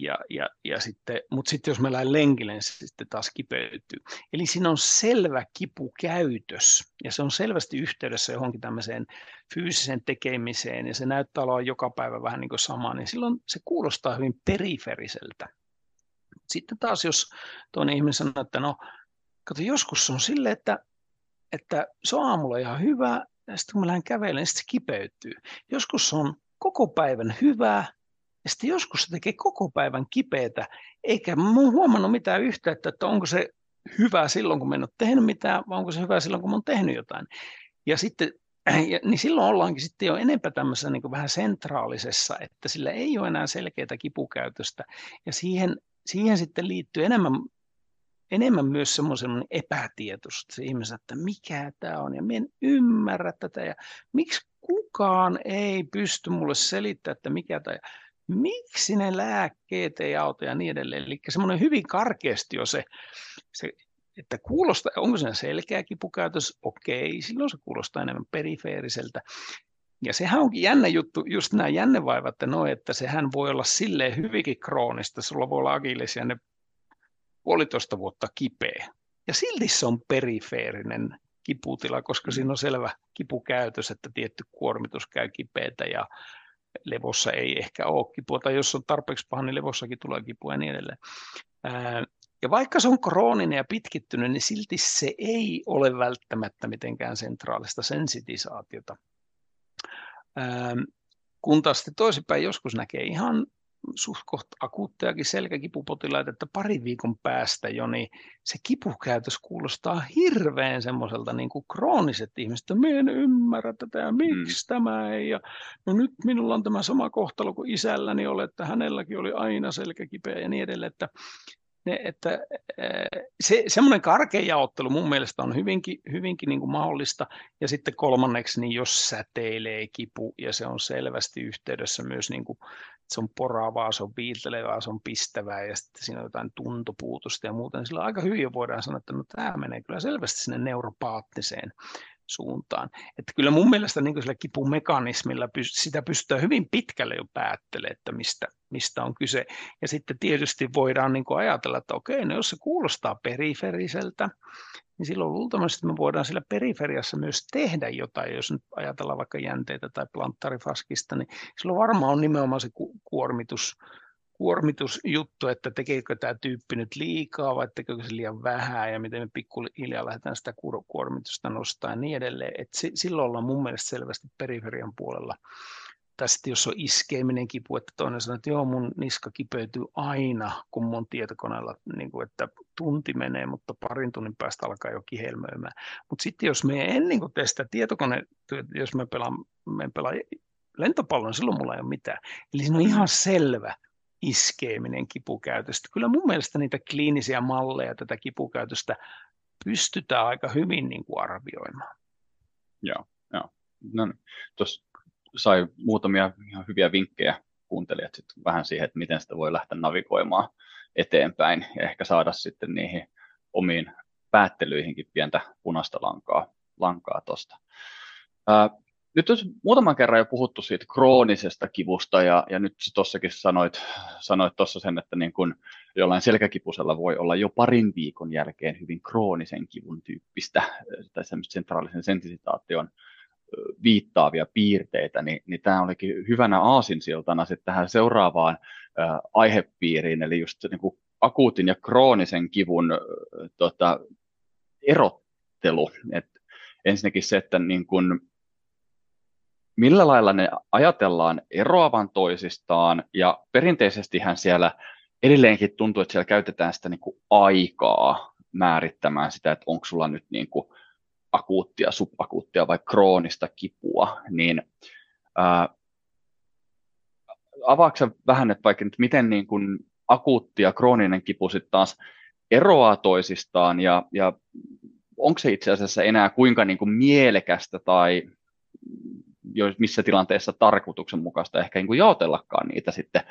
Ja, ja, ja sitten, mutta sitten jos mä lähden lenkille, niin se sitten taas kipeytyy. Eli siinä on selvä kipukäytös ja se on selvästi yhteydessä johonkin tämmöiseen fyysiseen tekemiseen ja se näyttää olevan joka päivä vähän niin kuin sama, niin silloin se kuulostaa hyvin periferiseltä. Sitten taas jos toinen ihminen sanoo, että no, kato, joskus se on sille, että, että se on aamulla ihan hyvä, ja sitten kun mä lähden kävelemään, niin sitten se kipeytyy. Joskus on koko päivän hyvää, ja sitten joskus se tekee koko päivän kipeätä, eikä oon huomannut mitään yhteyttä, että onko se hyvä silloin, kun mä en ole tehnyt mitään, vai onko se hyvä silloin, kun mä oon tehnyt jotain. Ja sitten ja, niin silloin ollaankin sitten jo enempää tämmöisessä niin vähän sentraalisessa, että sillä ei ole enää selkeää kipukäytöstä. Ja siihen, siihen sitten liittyy enemmän, enemmän myös semmoisen epätietoisuus, se ihmisen, että mikä tämä on, ja minä en ymmärrä tätä, ja miksi kukaan ei pysty mulle selittämään, että mikä tämä miksi ne lääkkeet ei auta ja niin edelleen. Eli semmoinen hyvin karkeasti jo se, se että kuulostaa, onko se selkeä kipukäytös, okei, silloin se kuulostaa enemmän perifeeriseltä. Ja sehän onkin jännä juttu, just nämä jännevaivat, että, no, että sehän voi olla silleen hyvinkin kroonista, sulla voi olla agilesjänne puolitoista vuotta kipeä. Ja silti se on perifeerinen kiputila, koska siinä on selvä kipukäytös, että tietty kuormitus käy kipeätä ja levossa ei ehkä ole kipua, tai jos on tarpeeksi paha, niin levossakin tulee kipua ja niin edelleen. Ja vaikka se on krooninen ja pitkittynyt, niin silti se ei ole välttämättä mitenkään sentraalista sensitisaatiota. Kun taas toisinpäin joskus näkee ihan suht akuuttejakin selkäkipupotilaita, että pari viikon päästä jo, niin se kipukäytös kuulostaa hirveän semmoiselta niin kuin krooniset ihmiset, että minä en ymmärrä tätä ja miksi mm. tämä ei. Ja, no nyt minulla on tämä sama kohtalo kuin isälläni oli, että hänelläkin oli aina selkäkipeä ja niin edelleen, että ne, että se, semmoinen karkea jaottelu mun mielestä on hyvinkin, hyvinkin niin kuin mahdollista. Ja sitten kolmanneksi, niin jos säteilee kipu ja se on selvästi yhteydessä myös, niin kuin, se on poraavaa, se on viiltelevää, se on pistävää ja sitten siinä on jotain tuntopuutosta ja muuta, niin sillä aika hyvin voidaan sanoa, että no, tämä menee kyllä selvästi sinne neuropaattiseen suuntaan. Että kyllä mun mielestä niin sillä kipumekanismilla sitä pystytään hyvin pitkälle jo päättelemään, että mistä, mistä on kyse. Ja sitten tietysti voidaan niin ajatella, että okei, no jos se kuulostaa periferiseltä, niin silloin luultavasti me voidaan sillä periferiassa myös tehdä jotain, jos nyt ajatellaan vaikka jänteitä tai planttarifaskista, niin silloin varmaan on nimenomaan se kuormitus kuormitusjuttu, että tekeekö tämä tyyppi nyt liikaa vai tekeekö se liian vähän ja miten me pikkuhiljaa lähdetään sitä kuormitusta nostaa ja niin edelleen. Et silloin ollaan mun mielestä selvästi periferian puolella. Tai sitten jos on iskeminen kipu, että toinen sanoo, että joo, mun niska kipeytyy aina, kun mun tietokoneella, niin kuin, että tunti menee, mutta parin tunnin päästä alkaa jo kihelmöimään. Mutta sitten jos me ennen kuin teistä tietokone, jos me pelaan, me pelaan lentopallon, niin silloin mulla ei ole mitään. Eli siinä on ihan selvä, iskeminen kipukäytöstä. Kyllä mun mielestä niitä kliinisiä malleja tätä kipukäytöstä pystytään aika hyvin niin kuin arvioimaan. Joo, joo. No, niin. tuossa sai muutamia ihan hyviä vinkkejä kuuntelijat sitten vähän siihen, että miten sitä voi lähteä navigoimaan eteenpäin ja ehkä saada sitten niihin omiin päättelyihinkin pientä punaista lankaa, lankaa tuosta nyt olisi muutaman kerran jo puhuttu siitä kroonisesta kivusta, ja, ja nyt tuossakin sanoit, sanoit tuossa sen, että niin kun jollain selkäkipusella voi olla jo parin viikon jälkeen hyvin kroonisen kivun tyyppistä, tai semmoista sentraalisen sentisitaation viittaavia piirteitä, niin, niin tämä olikin hyvänä aasinsiltana sitten tähän seuraavaan ä, aihepiiriin, eli just niin kuin akuutin ja kroonisen kivun ä, tota, erottelu. Et ensinnäkin se, että niin kun, millä lailla ne ajatellaan eroavan toisistaan, ja perinteisestihän siellä edelleenkin tuntuu, että siellä käytetään sitä niin kuin aikaa määrittämään sitä, että onko sulla nyt niin kuin akuuttia, subakuuttia vai kroonista kipua, niin avaako vähän, että vaikka nyt miten niin kuin akuutti ja krooninen kipu sitten taas eroaa toisistaan, ja, ja onko se itse asiassa enää kuinka niin kuin mielekästä tai missä tilanteessa tarkoituksenmukaista ehkä niin kuin jaotellakaan niitä sitten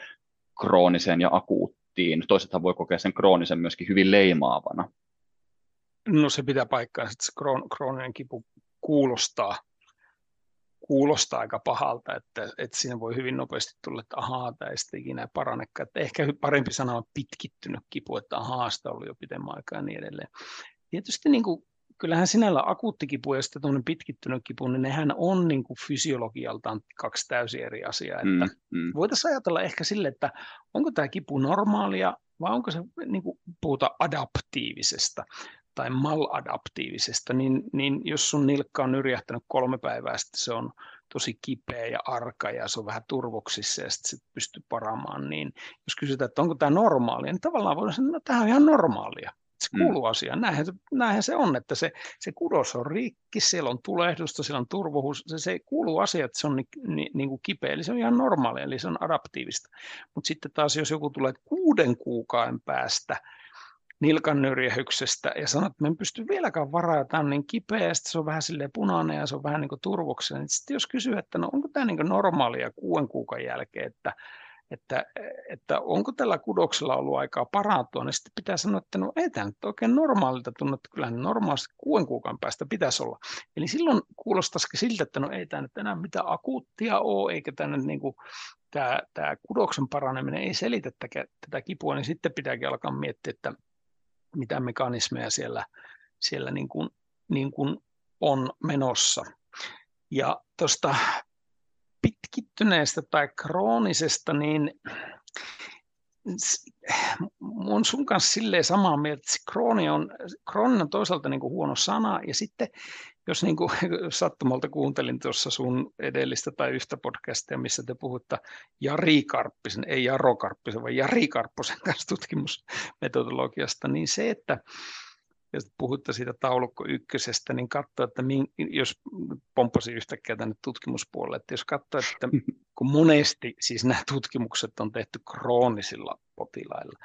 krooniseen ja akuuttiin. Toisethan voi kokea sen kroonisen myöskin hyvin leimaavana. No se pitää paikkaa, että se kroon, krooninen kipu kuulostaa, kuulostaa aika pahalta, että, että siinä voi hyvin nopeasti tulla, että ahaa, tämä ei sitten ikinä parannekaan. Että ehkä parempi sanoa pitkittynyt kipu, että ahaa, sitä on ollut jo pitemmän aikaa ja niin edelleen. Tietysti niin kuin kyllähän sinällä akuutti kipu ja sitten pitkittynyt kipu, niin nehän on niin kuin fysiologialtaan kaksi täysin eri asiaa. Että mm, mm. Voitaisiin ajatella ehkä sille, että onko tämä kipu normaalia vai onko se, niin kuin puhuta adaptiivisesta tai maladaptiivisesta, niin, niin jos sun nilkka on nyrjähtänyt kolme päivää, sitten se on tosi kipeä ja arka ja se on vähän turvoksissa ja sitten se pystyy paramaan, niin jos kysytään, että onko tämä normaalia, niin tavallaan voidaan sanoa, että tämä on ihan normaalia. Kuuluu mm. asiaan. Näinhän, näinhän se on, että se, se kudos on rikki, siellä on tulehdusta, siellä on turvohus, se, se kuuluu asiaan, että se on ni, ni, niin kuin kipeä, eli se on ihan normaali, eli se on adaptiivista. Mutta sitten taas, jos joku tulee kuuden kuukauden päästä nilkan nyrjähyksestä ja sanoo, että me en pysty vieläkään varaa, tämä on niin kipeä, ja se on vähän silleen punainen ja se on vähän niin kuin turvoksena, niin sitten jos kysyy, että no onko tämä niin normaalia kuuden kuukauden jälkeen, että että, että onko tällä kudoksella ollut aikaa parantua, niin sitten pitää sanoa, että no ei tämä nyt oikein normaalilta tunnu, että kyllähän normaalisti kuuden kuukauden päästä pitäisi olla. Eli silloin kuulostaisikin siltä, että no ei tämä nyt enää mitään akuuttia ole, eikä tämä, niin kuin, tämä, tämä kudoksen paraneminen ei selitä tätä, tätä kipua, niin sitten pitääkin alkaa miettiä, että mitä mekanismeja siellä, siellä niin kuin, niin kuin on menossa. Ja tuosta pitkittyneestä tai kroonisesta, niin mun sun kanssa silleen samaa mieltä, että krooni on, krooni on toisaalta niin kuin huono sana, ja sitten jos niin kuin, sattumalta kuuntelin tuossa sun edellistä tai yhtä podcastia, missä te puhutte Jari Karppisen, ei Jaro Karppisen, vaan Jari Karpposen kanssa tutkimusmetodologiasta, niin se, että ja puhutte siitä taulukko ykkösestä, niin katsoa, että min, jos pomppasi yhtäkkiä tänne tutkimuspuolelle, että jos katsoo, että kun monesti siis nämä tutkimukset on tehty kroonisilla potilailla,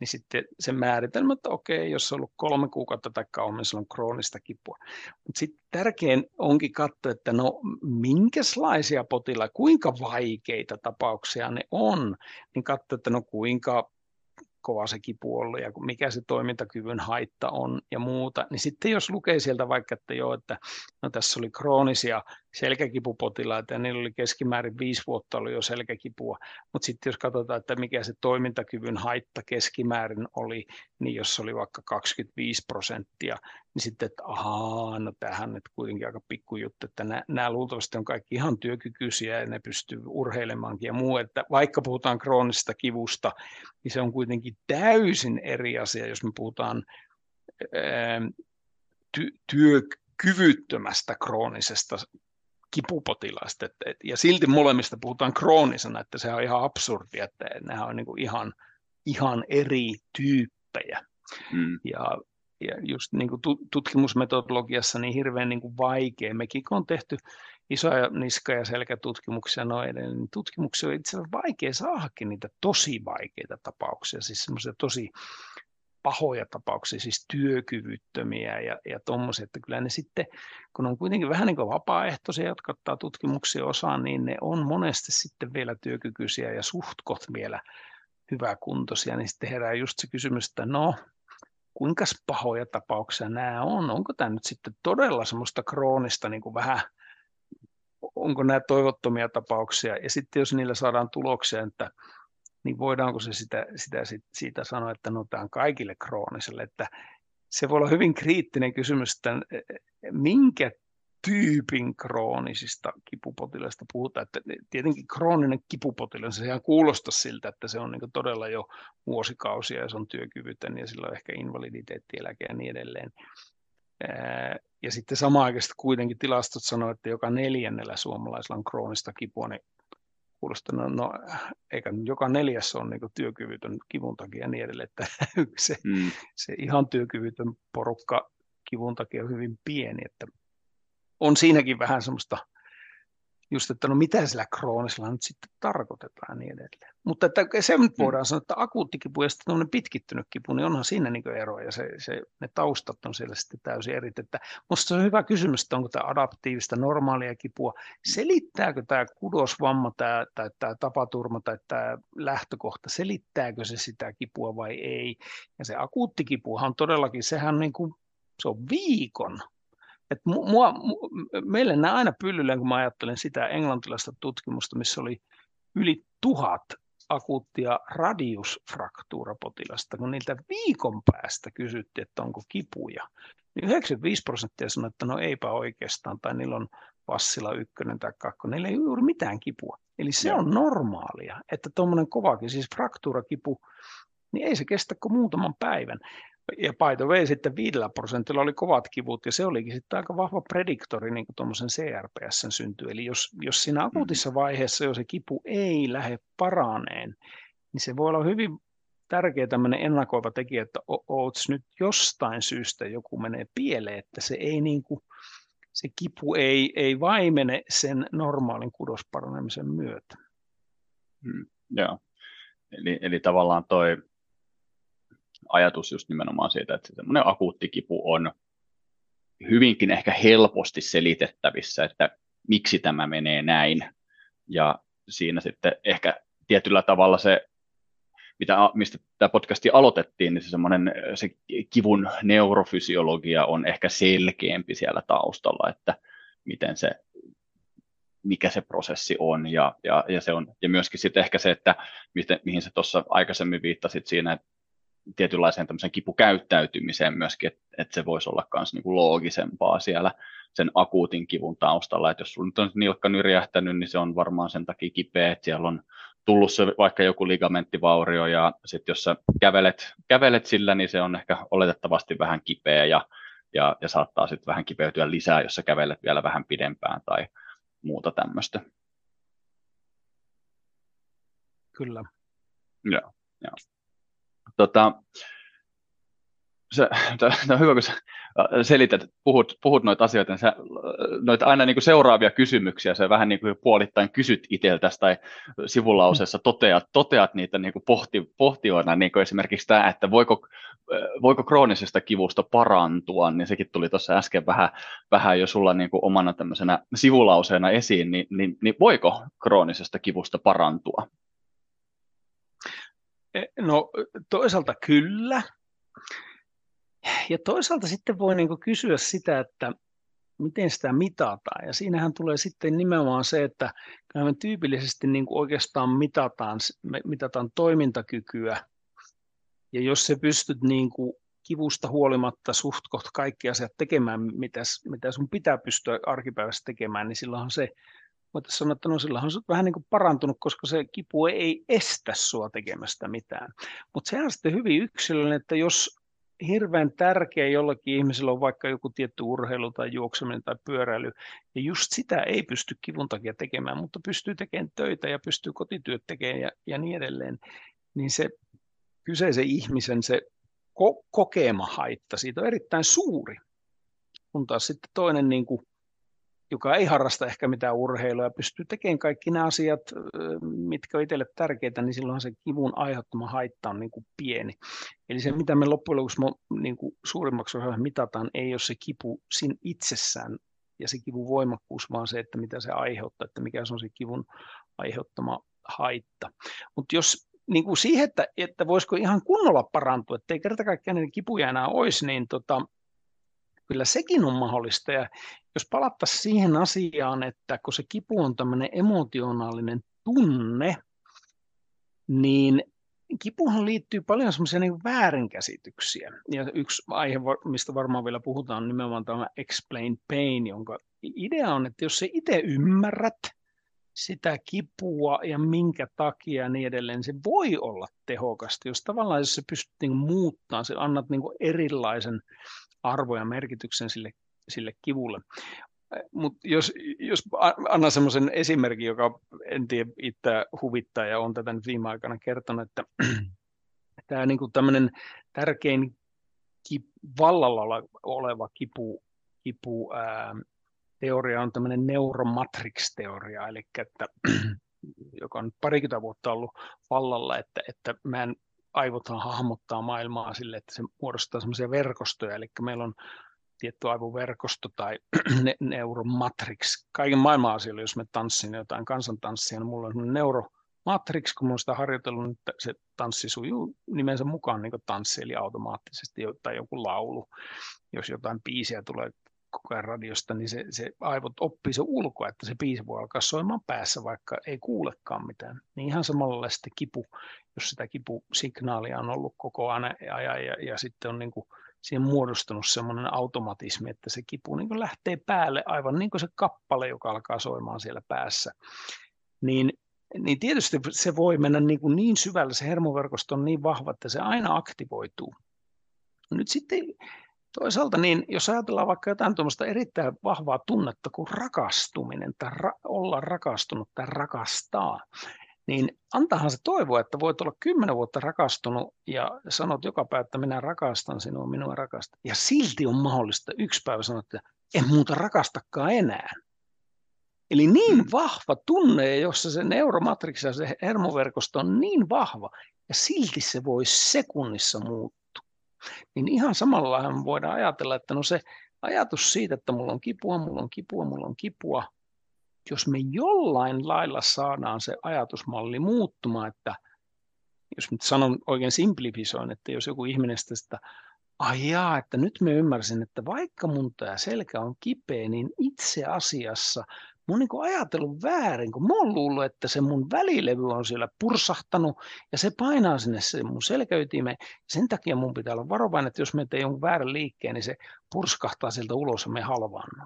niin sitten se määritelmä, että okei, jos on ollut kolme kuukautta tai kauemmin, niin on kroonista kipua. Mutta sitten tärkein onkin katsoa, että no minkälaisia potilaita, kuinka vaikeita tapauksia ne on, niin katsoa, että no kuinka kova se kipu ollut ja mikä se toimintakyvyn haitta on ja muuta, niin sitten jos lukee sieltä vaikka, että joo, että no tässä oli kroonisia selkäkipupotilaita ja niillä oli keskimäärin viisi vuotta ollut jo selkäkipua, mutta sitten jos katsotaan, että mikä se toimintakyvyn haitta keskimäärin oli, niin jos oli vaikka 25 prosenttia, niin sitten, että ahaa, no tämähän nyt kuitenkin aika pikkujuttu, että nämä, nämä luultavasti on kaikki ihan työkykyisiä ja ne pystyy urheilemaankin ja muu, että vaikka puhutaan kroonisesta kivusta, niin se on kuitenkin täysin eri asia, jos me puhutaan ty- työkyvyttömästä kroonisesta kipupotilaasta. Et, et, ja silti molemmista puhutaan kroonisena, että se on ihan absurdia, että nämä on niin kuin ihan, ihan eri tyyppejä. Mm. Ja, ja just niin kuin tutkimusmetodologiassa niin hirveän niin kuin vaikea. Mekin kun on tehty isoja niska- ja selkätutkimuksia noiden, niin tutkimuksia on itse asiassa vaikea saadakin niitä tosi vaikeita tapauksia, siis semmoisia tosi pahoja tapauksia, siis työkyvyttömiä ja, ja tuommoisia, että kyllä ne sitten, kun on kuitenkin vähän niin kuin vapaaehtoisia, jotka ottaa tutkimuksia osaan, niin ne on monesti sitten vielä työkykyisiä ja suhtkot vielä hyväkuntoisia, niin sitten herää just se kysymys, että no, kuinka pahoja tapauksia nämä on? Onko tämä nyt sitten todella semmoista kroonista niin kuin vähän onko nämä toivottomia tapauksia, ja sitten jos niillä saadaan tuloksia, että niin voidaanko se sitä, sitä siitä sanoa, että no tämä on kaikille krooniselle, että se voi olla hyvin kriittinen kysymys, että e, e, minkä tyypin kroonisista kipupotilaista puhutaan. Että tietenkin krooninen kipupotilas, se ihan kuulostaa siltä, että se on niin todella jo vuosikausia ja se on työkyvytön ja sillä on ehkä invaliditeettieläke ja niin edelleen. Ja sitten samaan aikaan kuitenkin tilastot sanoo, että joka neljännellä suomalaisella on kroonista kipua, niin kuulostaa, no, no eikä joka neljäs on niin työkyvytön kivun takia ja niin edelleen, että se, mm. se ihan työkyvytön porukka kivun takia on hyvin pieni, että on siinäkin vähän semmoista just, että no mitä sillä kroonisella nyt sitten tarkoitetaan ja niin edelleen. Mutta että se nyt mm. voidaan sanoa, että akuutti kipu ja sitten pitkittynyt kipu, niin onhan siinä niin ero ja se, se, ne taustat on siellä sitten täysin eri. Että musta se on hyvä kysymys, että onko tämä adaptiivista normaalia kipua. Selittääkö tämä kudosvamma tämä, tai tämä tapaturma tai tämä lähtökohta, selittääkö se sitä kipua vai ei? Ja se akuutti kipuhan on todellakin, sehän niin kuin, se on viikon et mua, meille nämä aina pyllyllä, kun mä ajattelen sitä englantilaista tutkimusta, missä oli yli tuhat akuuttia radiusfraktuurapotilasta, kun niiltä viikon päästä kysyttiin, että onko kipuja, niin 95 prosenttia sanoi, että no eipä oikeastaan, tai niillä on passilla ykkönen tai kakkonen, niillä ei juuri mitään kipua. Eli se on normaalia, että tuommoinen kovakin, siis fraktuurakipu, niin ei se kestä kuin muutaman päivän ja by the way, sitten viidellä prosentilla oli kovat kivut, ja se olikin sitten aika vahva prediktori niin kuin tuommoisen CRPSn synty. Eli jos, jos siinä mm-hmm. akuutissa vaiheessa jo se kipu ei lähde paraneen, niin se voi olla hyvin tärkeä tämmöinen ennakoiva tekijä, että oot nyt jostain syystä joku menee pieleen, että se ei niin kuin, se kipu ei, ei vaimene sen normaalin kudosparanemisen myötä. Hmm, joo. Eli, eli tavallaan toi ajatus just nimenomaan siitä, että semmoinen akuutti kipu on hyvinkin ehkä helposti selitettävissä, että miksi tämä menee näin. Ja siinä sitten ehkä tietyllä tavalla se, mitä, mistä tämä podcasti aloitettiin, niin se semmoinen se kivun neurofysiologia on ehkä selkeämpi siellä taustalla, että miten se, mikä se prosessi on ja, ja, ja, se on, ja myöskin sitten ehkä se, että miten, mihin se tuossa aikaisemmin viittasit siinä, että tietynlaiseen tämmöiseen kipukäyttäytymiseen myöskin, että, että se voisi olla myös niin kuin loogisempaa siellä sen akuutin kivun taustalla, että jos sulla nyt on nilkka nyrjähtänyt, niin se on varmaan sen takia kipeä, että siellä on tullut se vaikka joku ligamenttivaurio ja sitten jos sä kävelet, kävelet sillä, niin se on ehkä oletettavasti vähän kipeä ja, ja, ja saattaa sitten vähän kipeytyä lisää, jos sä kävelet vielä vähän pidempään tai muuta tämmöistä. Kyllä. Joo, joo tota, se, on hyvä, kun sä selität, puhut, puhut noita asioita, niin sä, noita aina niin kuin seuraavia kysymyksiä, sä vähän niin kuin puolittain kysyt itseltäsi tai sivulauseessa toteat, toteat niitä niin kuin pohti, pohtijoina, niin kuin esimerkiksi tämä, että voiko, voiko kroonisesta kivusta parantua, niin sekin tuli tuossa äsken vähän, vähän jo sulla niin kuin omana tämmöisenä sivulauseena esiin, niin, niin, niin voiko kroonisesta kivusta parantua? No toisaalta kyllä. Ja toisaalta sitten voi niin kysyä sitä, että miten sitä mitataan. Ja siinähän tulee sitten nimenomaan se, että me tyypillisesti niin kuin oikeastaan mitataan, mitataan toimintakykyä. Ja jos se pystyt niin kuin kivusta huolimatta suht kaikki asiat tekemään, mitä, mitä sun pitää pystyä arkipäivässä tekemään, niin silloinhan se, voitaisiin sanoa, että no silloinhan se on vähän niin kuin parantunut, koska se kipu ei estä sua tekemästä mitään. Mutta sehän on sitten hyvin yksilöllinen, että jos hirveän tärkeä jollakin ihmisellä on vaikka joku tietty urheilu tai juokseminen tai pyöräily, ja just sitä ei pysty kivun takia tekemään, mutta pystyy tekemään töitä ja pystyy kotityöt tekemään ja, ja niin edelleen, niin se kyseisen ihmisen se ko- kokema haitta siitä on erittäin suuri, kun taas sitten toinen niin kuin joka ei harrasta ehkä mitään urheilua ja pystyy tekemään kaikki nämä asiat, mitkä on itselle tärkeitä, niin silloin se kivun aiheuttama haitta on niin kuin pieni. Eli se, mitä me loppujen lopuksi niin kuin suurimmaksi osaksi mitataan, ei ole se kipu siinä itsessään ja se kivun voimakkuus, vaan se, että mitä se aiheuttaa, että mikä se on se kivun aiheuttama haitta. Mutta jos niin kuin siihen, että, että voisiko ihan kunnolla parantua, että ei kerta kaikkiaan kipuja enää olisi, niin tota, kyllä sekin on mahdollista. Ja jos palattaisiin siihen asiaan, että kun se kipu on tämmöinen emotionaalinen tunne, niin kipuhan liittyy paljon semmoisia niin väärinkäsityksiä. Ja yksi aihe, mistä varmaan vielä puhutaan, on nimenomaan tämä explain pain, jonka idea on, että jos sä itse ymmärrät sitä kipua ja minkä takia ja niin edelleen, se voi olla tehokasta, jos tavallaan jos se pystyt niin muuttamaan, se annat niin erilaisen arvo ja merkityksen sille, sille kivulle. Mutta jos, jos annan semmoisen esimerkin, joka en tiedä itse huvittaa ja on tätä nyt viime aikana kertonut, että tämä niin tämmöinen tärkein kip, vallalla oleva kipu, kipu ää, teoria on tämmöinen neuromatrix-teoria, eli että, joka on parikymmentä vuotta ollut vallalla, että, että meidän aivothan hahmottaa maailmaa sille, että se muodostaa semmoisia verkostoja, eli meillä on tietty aivoverkosto tai neuromatrix. Kaiken maailman asioilla, jos me tanssin jotain kansantanssia, niin mulla on neuromatrix, kun mulla on sitä harjoitellut, niin se tanssi sujuu nimensä mukaan niin tanssi, eli automaattisesti, tai joku laulu. Jos jotain biisiä tulee koko ajan radiosta, niin se, se aivot oppii se ulkoa, että se biisi voi alkaa soimaan päässä, vaikka ei kuulekaan mitään. Niin ihan samalla sitten kipu, jos sitä kipusignaalia on ollut koko ajan ja, ja, ja, ja sitten on niin kuin siihen muodostunut semmoinen automatismi, että se kipu niin lähtee päälle aivan niin kuin se kappale, joka alkaa soimaan siellä päässä. Niin, niin tietysti se voi mennä niin, kuin niin syvälle, se hermoverkosto on niin vahva, että se aina aktivoituu. Nyt sitten Toisaalta niin, jos ajatellaan vaikka jotain tuommoista erittäin vahvaa tunnetta kuin rakastuminen tai ra- olla rakastunut tai rakastaa, niin antahan se toivoa, että voit olla kymmenen vuotta rakastunut ja sanot joka päivä, että minä rakastan sinua, minua rakastan. Ja silti on mahdollista yksi päivä sanoa, että en muuta rakastakaan enää. Eli niin mm. vahva tunne, jossa se neuromatriksi ja se hermoverkosto on niin vahva, ja silti se voi sekunnissa muuttua niin ihan samalla voidaan ajatella, että no se ajatus siitä, että mulla on kipua, mulla on kipua, mulla on kipua, jos me jollain lailla saadaan se ajatusmalli muuttumaan, että jos nyt sanon oikein simplifisoin, että jos joku ihminen sitä, ai jaa, että nyt me ymmärsin, että vaikka mun tämä selkä on kipeä, niin itse asiassa oon niin ajatellut väärin, kun mä oon luullut, että se mun välilevy on siellä pursahtanut ja se painaa sinne se mun selkäytimeen. Sen takia mun pitää olla varovainen, että jos me teemme jonkun väärän liikkeen, niin se purskahtaa sieltä ulos ja me halvaannu.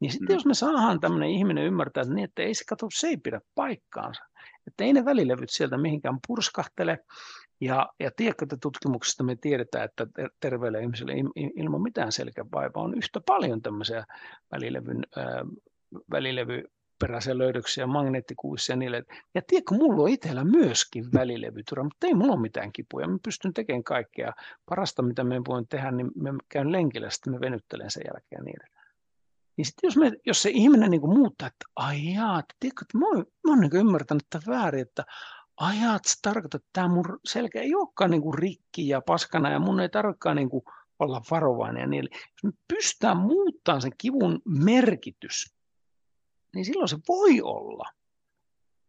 Niin sitten mm. jos me saadaan tämmöinen ihminen ymmärtää, että, niin, että ei se kato, se ei pidä paikkaansa. Että ei ne välilevyt sieltä mihinkään purskahtele. Ja, ja tiedätkö, että tutkimuksista me tiedetään, että terveelle ihmiselle ilman mitään selkävaivaa on yhtä paljon tämmöisiä välilevyn välilevyperäisiä löydöksiä, magneettikuissa ja niille. Ja tiedätkö, mulla on itsellä myöskin välilevyturva, mutta ei mulla ole mitään kipuja. Mä pystyn tekemään kaikkea. Parasta, mitä me voin tehdä, niin me käyn lenkillä, sitten me venyttelen sen jälkeen ja niin edelleen. Niin sitten jos, me, jos se ihminen niin muuttaa, että ai jaa, tiedätkö, että mä oon, mä oon niin ymmärtänyt että väärin, että ajaa, että se tarkoittaa, että tämä mun selkä ei olekaan niin rikki ja paskana ja mun ei tarvitsekaan niin olla varovainen ja niin Jos me pystytään muuttamaan sen kivun merkitys, niin silloin se voi olla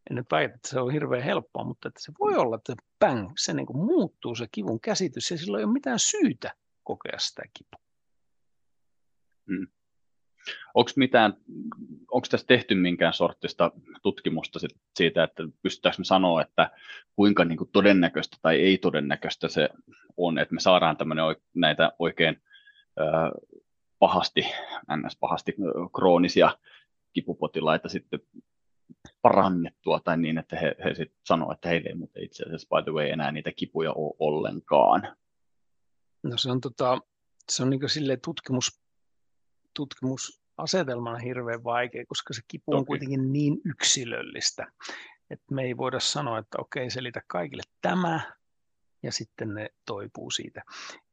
en nyt väitä, että se on hirveän helppoa, mutta että se voi olla, että bang, se niin muuttuu se kivun käsitys ja sillä ei ole mitään syytä kokea sitä kipua. Hmm. Onko mitään, tässä tehty minkään sortista tutkimusta siitä, että pystytäänkö me sanoa, että kuinka niin kuin todennäköistä tai ei todennäköistä se on, että me saadaan näitä oikein äh, pahasti, ns. pahasti kroonisia kipupotilaita sitten parannettua tai niin, että he, he sitten sanoo, että heille ei muuten itse asiassa by the way enää niitä kipuja ole ollenkaan. No se on, tota, se on niin sille tutkimus, tutkimusasetelmana hirveän vaikea, koska se kipu on Toki. kuitenkin niin yksilöllistä, että me ei voida sanoa, että okei, selitä kaikille tämä, ja sitten ne toipuu siitä.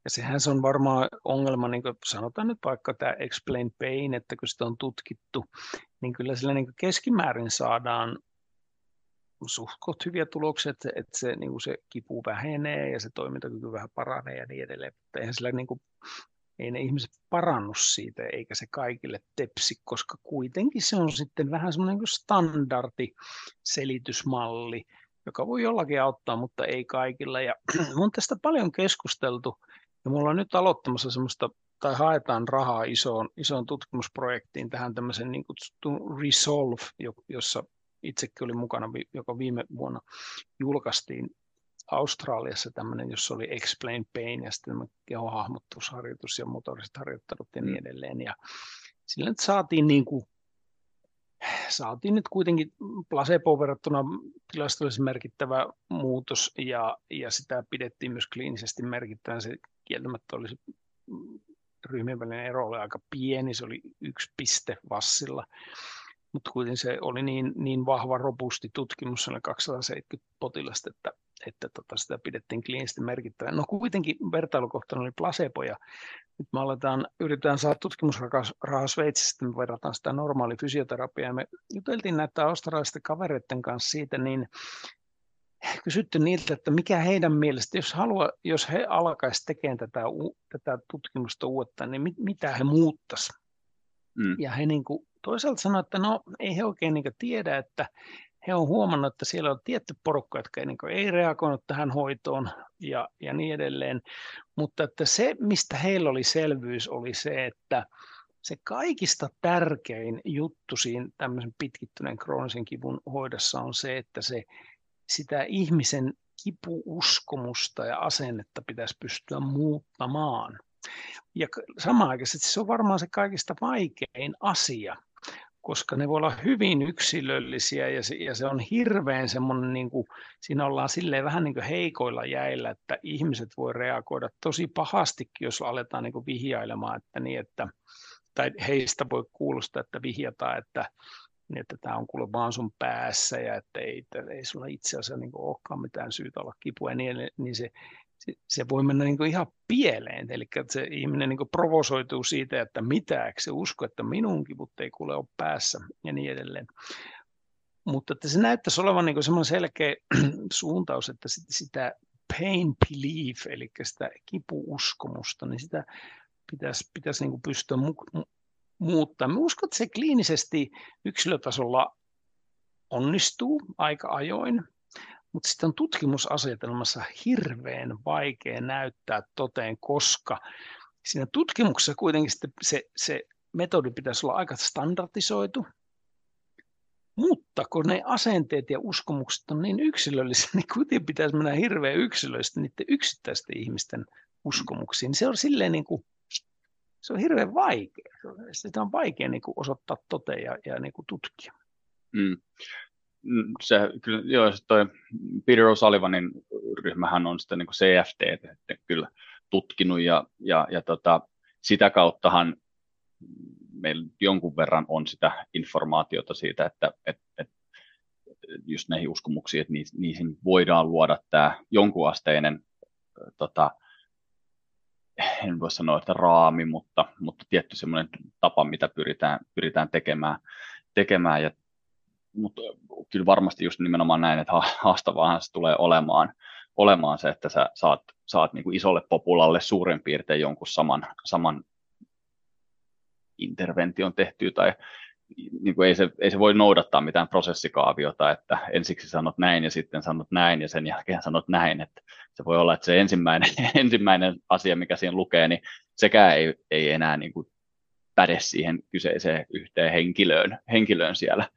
Ja sehän se on varmaan ongelma, niin kuin sanotaan nyt vaikka tämä explain pain, että kun sitä on tutkittu, niin kyllä sillä niin keskimäärin saadaan suhtkot hyviä tuloksia, että, että se, niin kuin se kipu vähenee ja se toimintakyky vähän paranee ja niin edelleen. Mutta eihän sillä niin kuin, ei ne ihmiset parannu siitä, eikä se kaikille tepsi, koska kuitenkin se on sitten vähän semmoinen niin standardi selitysmalli, joka voi jollakin auttaa, mutta ei kaikilla. Ja on tästä paljon keskusteltu, ja mulla on nyt aloittamassa semmoista, tai haetaan rahaa isoon, isoon tutkimusprojektiin tähän tämmöisen niin kutsuttuun Resolve, jossa itsekin oli mukana, joka viime vuonna julkaistiin Australiassa tämmöinen, jossa oli Explain Pain ja sitten kehohahmottusharjoitus ja motoriset harjoittelut ja niin mm. edelleen. Ja sillä nyt saatiin niin kuin saatiin nyt kuitenkin placebo verrattuna tilastollisesti merkittävä muutos ja, ja sitä pidettiin myös kliinisesti merkittävän. Se kieltämättä olisi ryhmien välinen ero oli aika pieni, se oli yksi piste vassilla, mutta kuitenkin se oli niin, niin vahva, robusti tutkimus, se oli 270 potilasta, että, että tota, sitä pidettiin kliinisesti merkittävän. No kuitenkin vertailukohtana oli placebo ja nyt me aletaan, yritetään saada tutkimusrahaa Sveitsistä, me verrataan sitä normaali fysioterapiaa. Me juteltiin näitä australaisten kavereiden kanssa siitä, niin kysytty niiltä, että mikä heidän mielestä, jos, halua, jos he alkaisivat tekemään tätä, tätä tutkimusta uudestaan, niin mit, mitä he muuttaisivat. Mm. Ja he niin kuin, toisaalta sanoivat, että no ei he oikein niin tiedä, että he on huomannut, että siellä on tietty porukka, jotka niin ei reagoinut tähän hoitoon ja, ja niin edelleen. Mutta että se, mistä heillä oli selvyys, oli se, että se kaikista tärkein juttu siinä tämmöisen pitkittyneen kroonisen kivun hoidossa on se, että se sitä ihmisen kipuuskomusta ja asennetta pitäisi pystyä muuttamaan. Ja samanaikaisesti se on varmaan se kaikista vaikein asia, koska ne voi olla hyvin yksilöllisiä ja se, ja se on hirveän semmoinen, niin kuin, siinä ollaan silleen vähän niin kuin heikoilla jäillä, että ihmiset voi reagoida tosi pahastikin, jos aletaan niin kuin vihjailemaan, että niin, että, tai heistä voi kuulostaa, että vihjataan, että niin että tämä on kuule vaan sun päässä ja että ei, että ei sulla itse asiassa niin olekaan mitään syytä olla kipua, niin, niin se, se, voi mennä niin ihan pieleen. Eli että se ihminen niin provosoituu siitä, että mitä, se usko, että minun kivut ei kuule ole päässä ja niin edelleen. Mutta että se näyttäisi olevan niin semmoinen selkeä suuntaus, että sitä pain belief, eli sitä kipuuskomusta, niin sitä pitäisi, pitäisi niin pystyä muuttaa. Mä uskon, että se kliinisesti yksilötasolla onnistuu aika ajoin, mutta sitten tutkimusasetelmassa hirveän vaikea näyttää toteen, koska siinä tutkimuksessa kuitenkin se, se metodi pitäisi olla aika standardisoitu, mutta kun ne asenteet ja uskomukset on niin yksilöllisiä, niin kuitenkin pitäisi mennä hirveän yksilöllisesti niiden yksittäisten ihmisten uskomuksiin. Se on silleen niin kuin se on hirveän vaikea. Sitä on vaikea niin kuin osoittaa toteen ja, ja niin kuin tutkia. Mm. Mm se, kyllä, joo, se toi Peter O'Sullivanin ryhmähän on sitä niin CFT kyllä tutkinut ja, ja, ja tota, sitä kauttahan meillä jonkun verran on sitä informaatiota siitä, että, että, että just näihin uskomuksiin, että niihin voidaan luoda tämä jonkunasteinen tota, en voi sanoa, että raami, mutta, mutta tietty semmoinen tapa, mitä pyritään, pyritään tekemään. tekemään ja, mutta kyllä varmasti just nimenomaan näin, että haastavaahan se tulee olemaan, olemaan se, että sä saat, saat niin kuin isolle populalle suurin piirtein jonkun saman, saman intervention tehtyä tai, niin kuin ei, se, ei se voi noudattaa mitään prosessikaaviota, että ensiksi sanot näin ja sitten sanot näin ja sen jälkeen sanot näin. Että se voi olla, että se ensimmäinen, ensimmäinen asia, mikä siinä lukee, niin sekään ei, ei enää niin kuin päde siihen kyseiseen yhteen henkilöön, henkilöön siellä.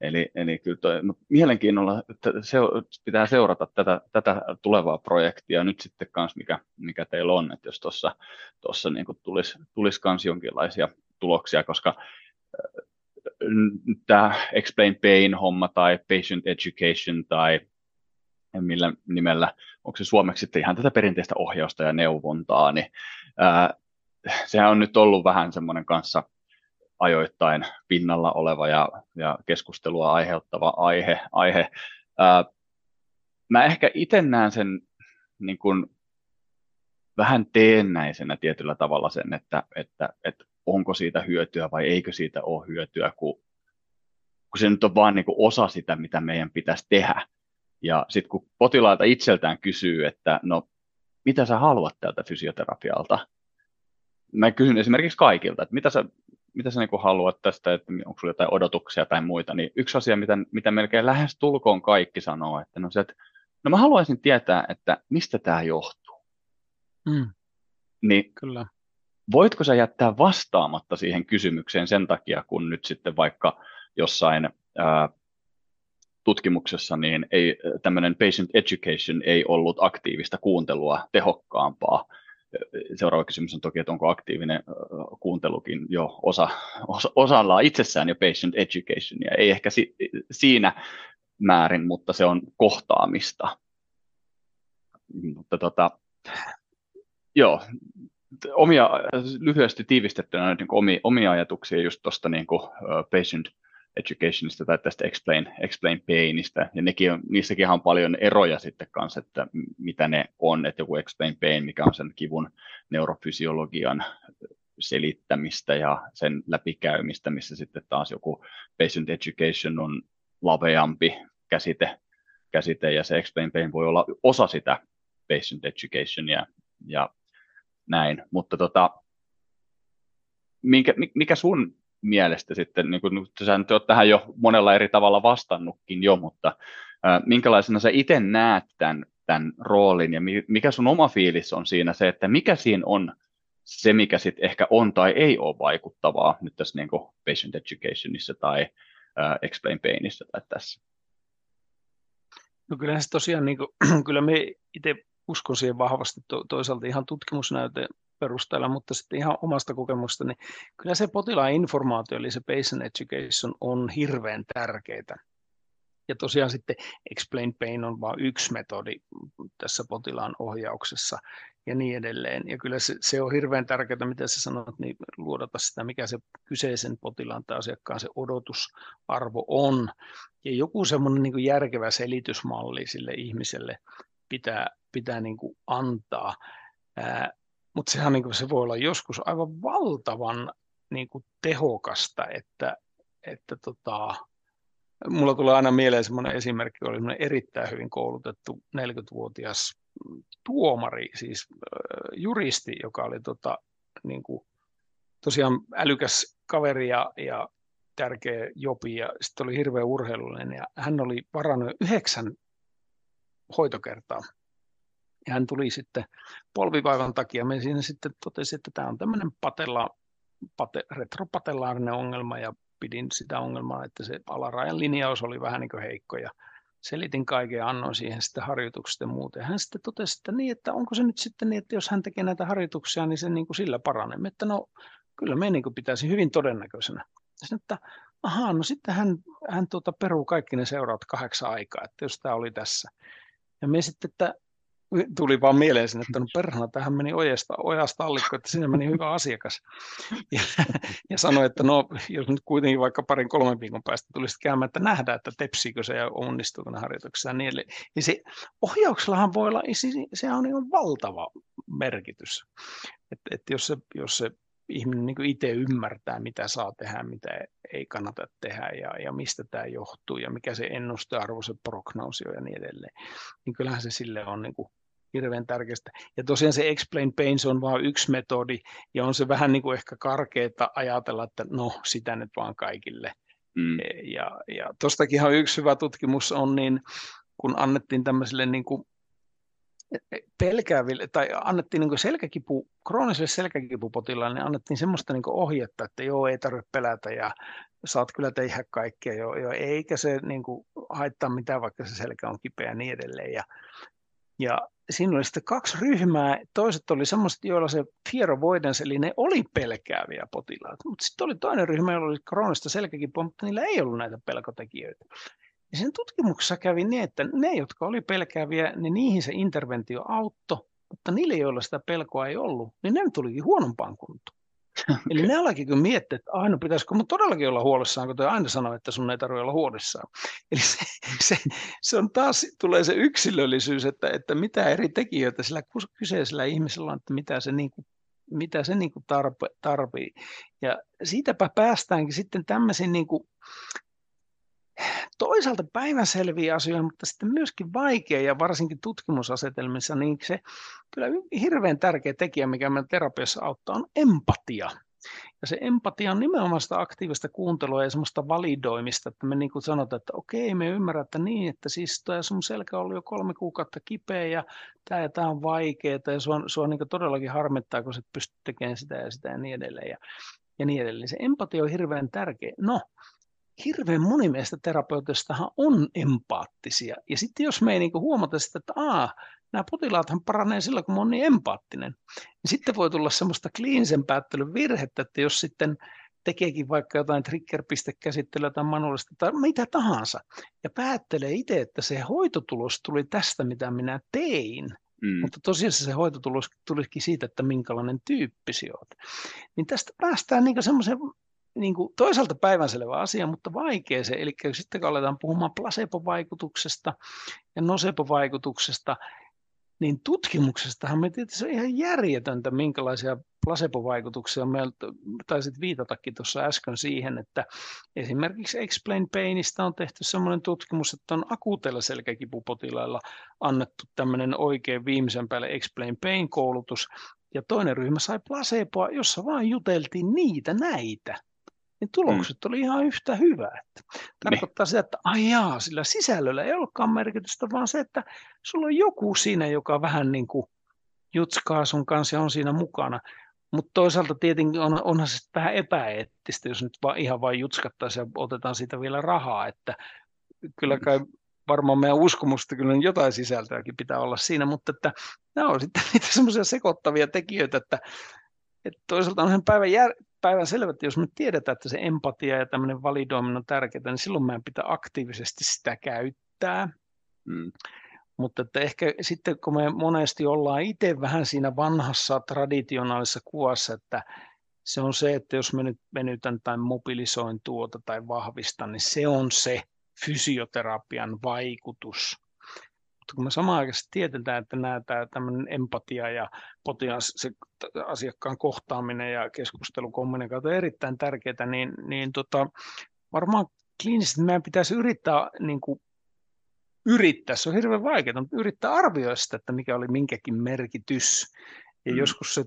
Eli, eli kyllä toi, no, mielenkiinnolla että se, pitää seurata tätä, tätä tulevaa projektia nyt sitten kanssa, mikä, mikä teillä on, että jos tuossa niin tulisi, tulisi kans jonkinlaisia tuloksia, koska äh, tämä Explain Pain-homma tai Patient Education tai millä nimellä, onko se suomeksi sitten ihan tätä perinteistä ohjausta ja neuvontaa, niin ää, sehän on nyt ollut vähän semmoinen kanssa ajoittain pinnalla oleva ja, ja keskustelua aiheuttava aihe. aihe. Ää, mä ehkä itse näen sen niin kuin vähän teennäisenä tietyllä tavalla sen, että, että, että onko siitä hyötyä vai eikö siitä ole hyötyä, kun, kun se nyt on vain niin osa sitä, mitä meidän pitäisi tehdä. Ja sitten kun potilaita itseltään kysyy, että no, mitä sä haluat tältä fysioterapialta, mä kysyn esimerkiksi kaikilta, että mitä sä, mitä sä niin haluat tästä, että onko sulla jotain odotuksia tai muita, niin yksi asia, mitä, mitä melkein lähes tulkoon kaikki sanoo, että no se, että no mä haluaisin tietää, että mistä tämä johtuu. Mm. Niin Kyllä. voitko sä jättää vastaamatta siihen kysymykseen sen takia, kun nyt sitten vaikka jossain ää, tutkimuksessa niin ei, tämmöinen patient education ei ollut aktiivista kuuntelua tehokkaampaa Seuraava kysymys on toki, että onko aktiivinen kuuntelukin jo osa, osa, osalla itsessään jo patient educationia. Ei ehkä si, siinä määrin, mutta se on kohtaamista. Mutta tota, joo, omia, lyhyesti tiivistettynä niin omia, omia ajatuksia just tuosta niin patient educationista tai tästä explain, explain painista, ja nekin on, niissäkin on paljon eroja sitten kanssa, että mitä ne on, että joku explain pain, mikä on sen kivun neurofysiologian selittämistä ja sen läpikäymistä, missä sitten taas joku patient education on laveampi käsite, käsite. Ja se explain pain voi olla osa sitä patient educationia ja näin, mutta tota, minkä, mikä sun mielestä sitten, niin kuin, sä nyt olet tähän jo monella eri tavalla vastannutkin jo, mutta minkälaisena sä itse näet tämän, tämän roolin ja mikä sun oma fiilis on siinä se, että mikä siinä on se, mikä sitten ehkä on tai ei ole vaikuttavaa nyt tässä niin kuin patient educationissa tai ää, explain painissa tai tässä? No kyllähän se tosiaan, niin kuin, kyllä me itse uskon siihen vahvasti to, toisaalta ihan tutkimusnäyte perusteella, mutta sitten ihan omasta kokemusta, niin kyllä se potilaan informaatio, eli se patient education on hirveän tärkeää. Ja tosiaan sitten explain pain on vain yksi metodi tässä potilaan ohjauksessa ja niin edelleen. Ja kyllä se, se on hirveän tärkeää, mitä sä sanot, niin luodata sitä, mikä se kyseisen potilaan tai asiakkaan se odotusarvo on. Ja joku semmoinen niin järkevä selitysmalli sille ihmiselle pitää, pitää niin kuin antaa. Ää, mutta sehän niin kuin, se voi olla joskus aivan valtavan niin kuin, tehokasta, että, että tota, mulla tulee aina mieleen semmoinen esimerkki, oli semmoinen erittäin hyvin koulutettu 40-vuotias tuomari, siis äh, juristi, joka oli tota, niin kuin, tosiaan älykäs kaveri ja, ja tärkeä jopi ja sitten oli hirveän urheilullinen ja hän oli varannut yhdeksän hoitokertaa ja hän tuli sitten polvivaivan takia. Me siinä sitten totesi, että tämä on tämmöinen patella, pate, retropatellaarinen ongelma ja pidin sitä ongelmaa, että se alarajan linjaus oli vähän niin kuin heikko ja selitin kaiken ja annoin siihen sitten harjoitukset ja muuta. Ja hän sitten totesi, että niin, että onko se nyt sitten niin, että jos hän tekee näitä harjoituksia, niin se niin kuin sillä paranee. Että no kyllä me niin kuin pitäisi hyvin todennäköisenä. Ja että ahaa, no sitten hän, hän tuota peruu kaikki ne seuraavat kahdeksan aikaa, että jos tämä oli tässä. Ja me sitten, että tuli vaan mieleen sinne, että no perhana, tähän meni ojasta, ojasta allikko, että sinne meni hyvä asiakas. Ja, ja sanoi, että no, jos nyt kuitenkin vaikka parin kolmen viikon päästä tulisi käymään, että nähdään, että tepsiikö se ja onnistuuko ne harjoituksessa. Niin, eli, ja se ohjauksellahan voi olla, se on ihan valtava merkitys. Että et jos, se, jos se ihminen niin itse ymmärtää, mitä saa tehdä, mitä ei kannata tehdä ja, ja mistä tämä johtuu ja mikä se ennustearvo, se prognoosi on ja niin edelleen, niin kyllähän se sille on niin kuin hirveän tärkeästä. Ja tosiaan se explain pain, se on vain yksi metodi, ja on se vähän niin kuin ehkä karkeeta ajatella, että no, sitä nyt vaan kaikille. Mm. E, ja, ja tuostakin yksi hyvä tutkimus on, niin kun annettiin tämmöiselle niin kuin pelkääville, tai annettiin niin selkäkipu, krooniselle selkäkipupotilaille, niin annettiin semmoista niin ohjetta, että joo, ei tarvitse pelätä ja saat kyllä tehdä kaikkea, joo, joo, eikä se niin kuin, haittaa mitään, vaikka se selkä on kipeä ja niin edelleen. Ja, ja siinä oli sitten kaksi ryhmää. Toiset oli semmoiset, joilla se fear avoidance, eli ne oli pelkääviä potilaita. Mutta sitten oli toinen ryhmä, jolla oli kroonista selkäkipua, mutta niillä ei ollut näitä pelkotekijöitä. Ja sen tutkimuksessa kävi niin, että ne, jotka oli pelkääviä, niin niihin se interventio auttoi, mutta niille, joilla sitä pelkoa ei ollut, niin ne tulikin huonompaan kuntoon. Eli ne alakin kun miettii, että aina pitäisikö mun todellakin olla huolissaan, kun aina sanoo, että sun ei tarvitse olla huolissaan. Eli se, se, se on taas, tulee se yksilöllisyys, että, että mitä eri tekijöitä sillä kyseisellä ihmisellä on, että mitä se, niin kuin, mitä se niin tarpe, tarvii. Ja siitäpä päästäänkin sitten tämmöisiin niin kuin, toisaalta päivänselviä asioita, mutta sitten myöskin vaikea ja varsinkin tutkimusasetelmissa, niin se kyllä hirveän tärkeä tekijä, mikä meidän terapiassa auttaa, on empatia. Ja se empatia on nimenomaan sitä aktiivista kuuntelua ja semmoista validoimista, että me niin kuin sanotaan, että okei, me ymmärrän, että niin, että siis tämä sun selkä on ollut jo kolme kuukautta kipeä ja tämä ja tämä on vaikeaa ja sua, sua niin todellakin harmittaa, kun sä pystyt tekemään sitä ja sitä ja niin edelleen. Ja, ja niin edelleen. Se empatia on hirveän tärkeä. No, hirveän moni meistä terapeutistahan on empaattisia. Ja sitten jos me ei niinku huomata sitä, että Aa, nämä potilaathan paranee silloin, kun mä oon niin empaattinen, niin sitten voi tulla semmoista kliinisen päättelyn virhettä, että jos sitten tekeekin vaikka jotain trigger-pistekäsittelyä tai manuaalista tai mitä tahansa, ja päättelee itse, että se hoitotulos tuli tästä, mitä minä tein, Mm. Mutta tosiaan se hoitotulos tulikin siitä, että minkälainen tyyppi olet. Niin tästä päästään niin semmoiseen niin kuin toisaalta päivänselvä asia, mutta vaikea se. Eli sitten kun aletaan puhumaan placebo-vaikutuksesta ja nocebo-vaikutuksesta, niin tutkimuksestahan me tietysti on ihan järjetöntä, minkälaisia placebo-vaikutuksia meillä taisit viitatakin tuossa äsken siihen, että esimerkiksi Explain Painista on tehty sellainen tutkimus, että on akuuteilla selkäkipupotilailla annettu tämmöinen oikein viimeisen päälle Explain Pain-koulutus, ja toinen ryhmä sai placeboa, jossa vain juteltiin niitä näitä niin tulokset mm. oli ihan yhtä hyvät. Tarkoittaa niin. sitä, että ajaa, sillä sisällöllä ei olekaan merkitystä, vaan se, että sulla on joku siinä, joka vähän niin kuin jutskaa sun kanssa ja on siinä mukana. Mutta toisaalta tietenkin on, onhan se vähän epäeettistä, jos nyt vaan, ihan vain jutskattaisiin ja otetaan siitä vielä rahaa, että kyllä mm. kai varmaan meidän uskomusta kyllä jotain sisältöäkin pitää olla siinä, mutta että nämä on sitten niitä semmoisia sekoittavia tekijöitä, että, että toisaalta on päivän, jär, päivän selvä, että jos me tiedetään, että se empatia ja tämmöinen validoiminen on tärkeää, niin silloin meidän pitää aktiivisesti sitä käyttää. Mm. Mutta että ehkä sitten kun me monesti ollaan itse vähän siinä vanhassa traditionaalisessa kuvassa, että se on se, että jos me nyt venytän tai mobilisoin tuota tai vahvistan, niin se on se fysioterapian vaikutus mutta kun me samaan aikaan tiedetään, että nämä tämä tämmöinen empatia ja potilas, se asiakkaan kohtaaminen ja keskustelu, kommunikaatio on erittäin tärkeää, niin, niin tota, varmaan kliinisesti meidän pitäisi yrittää niin kuin, yrittää, se on hirveän vaikeaa, mutta yrittää arvioida sitä, että mikä oli minkäkin merkitys. Ja mm. joskus se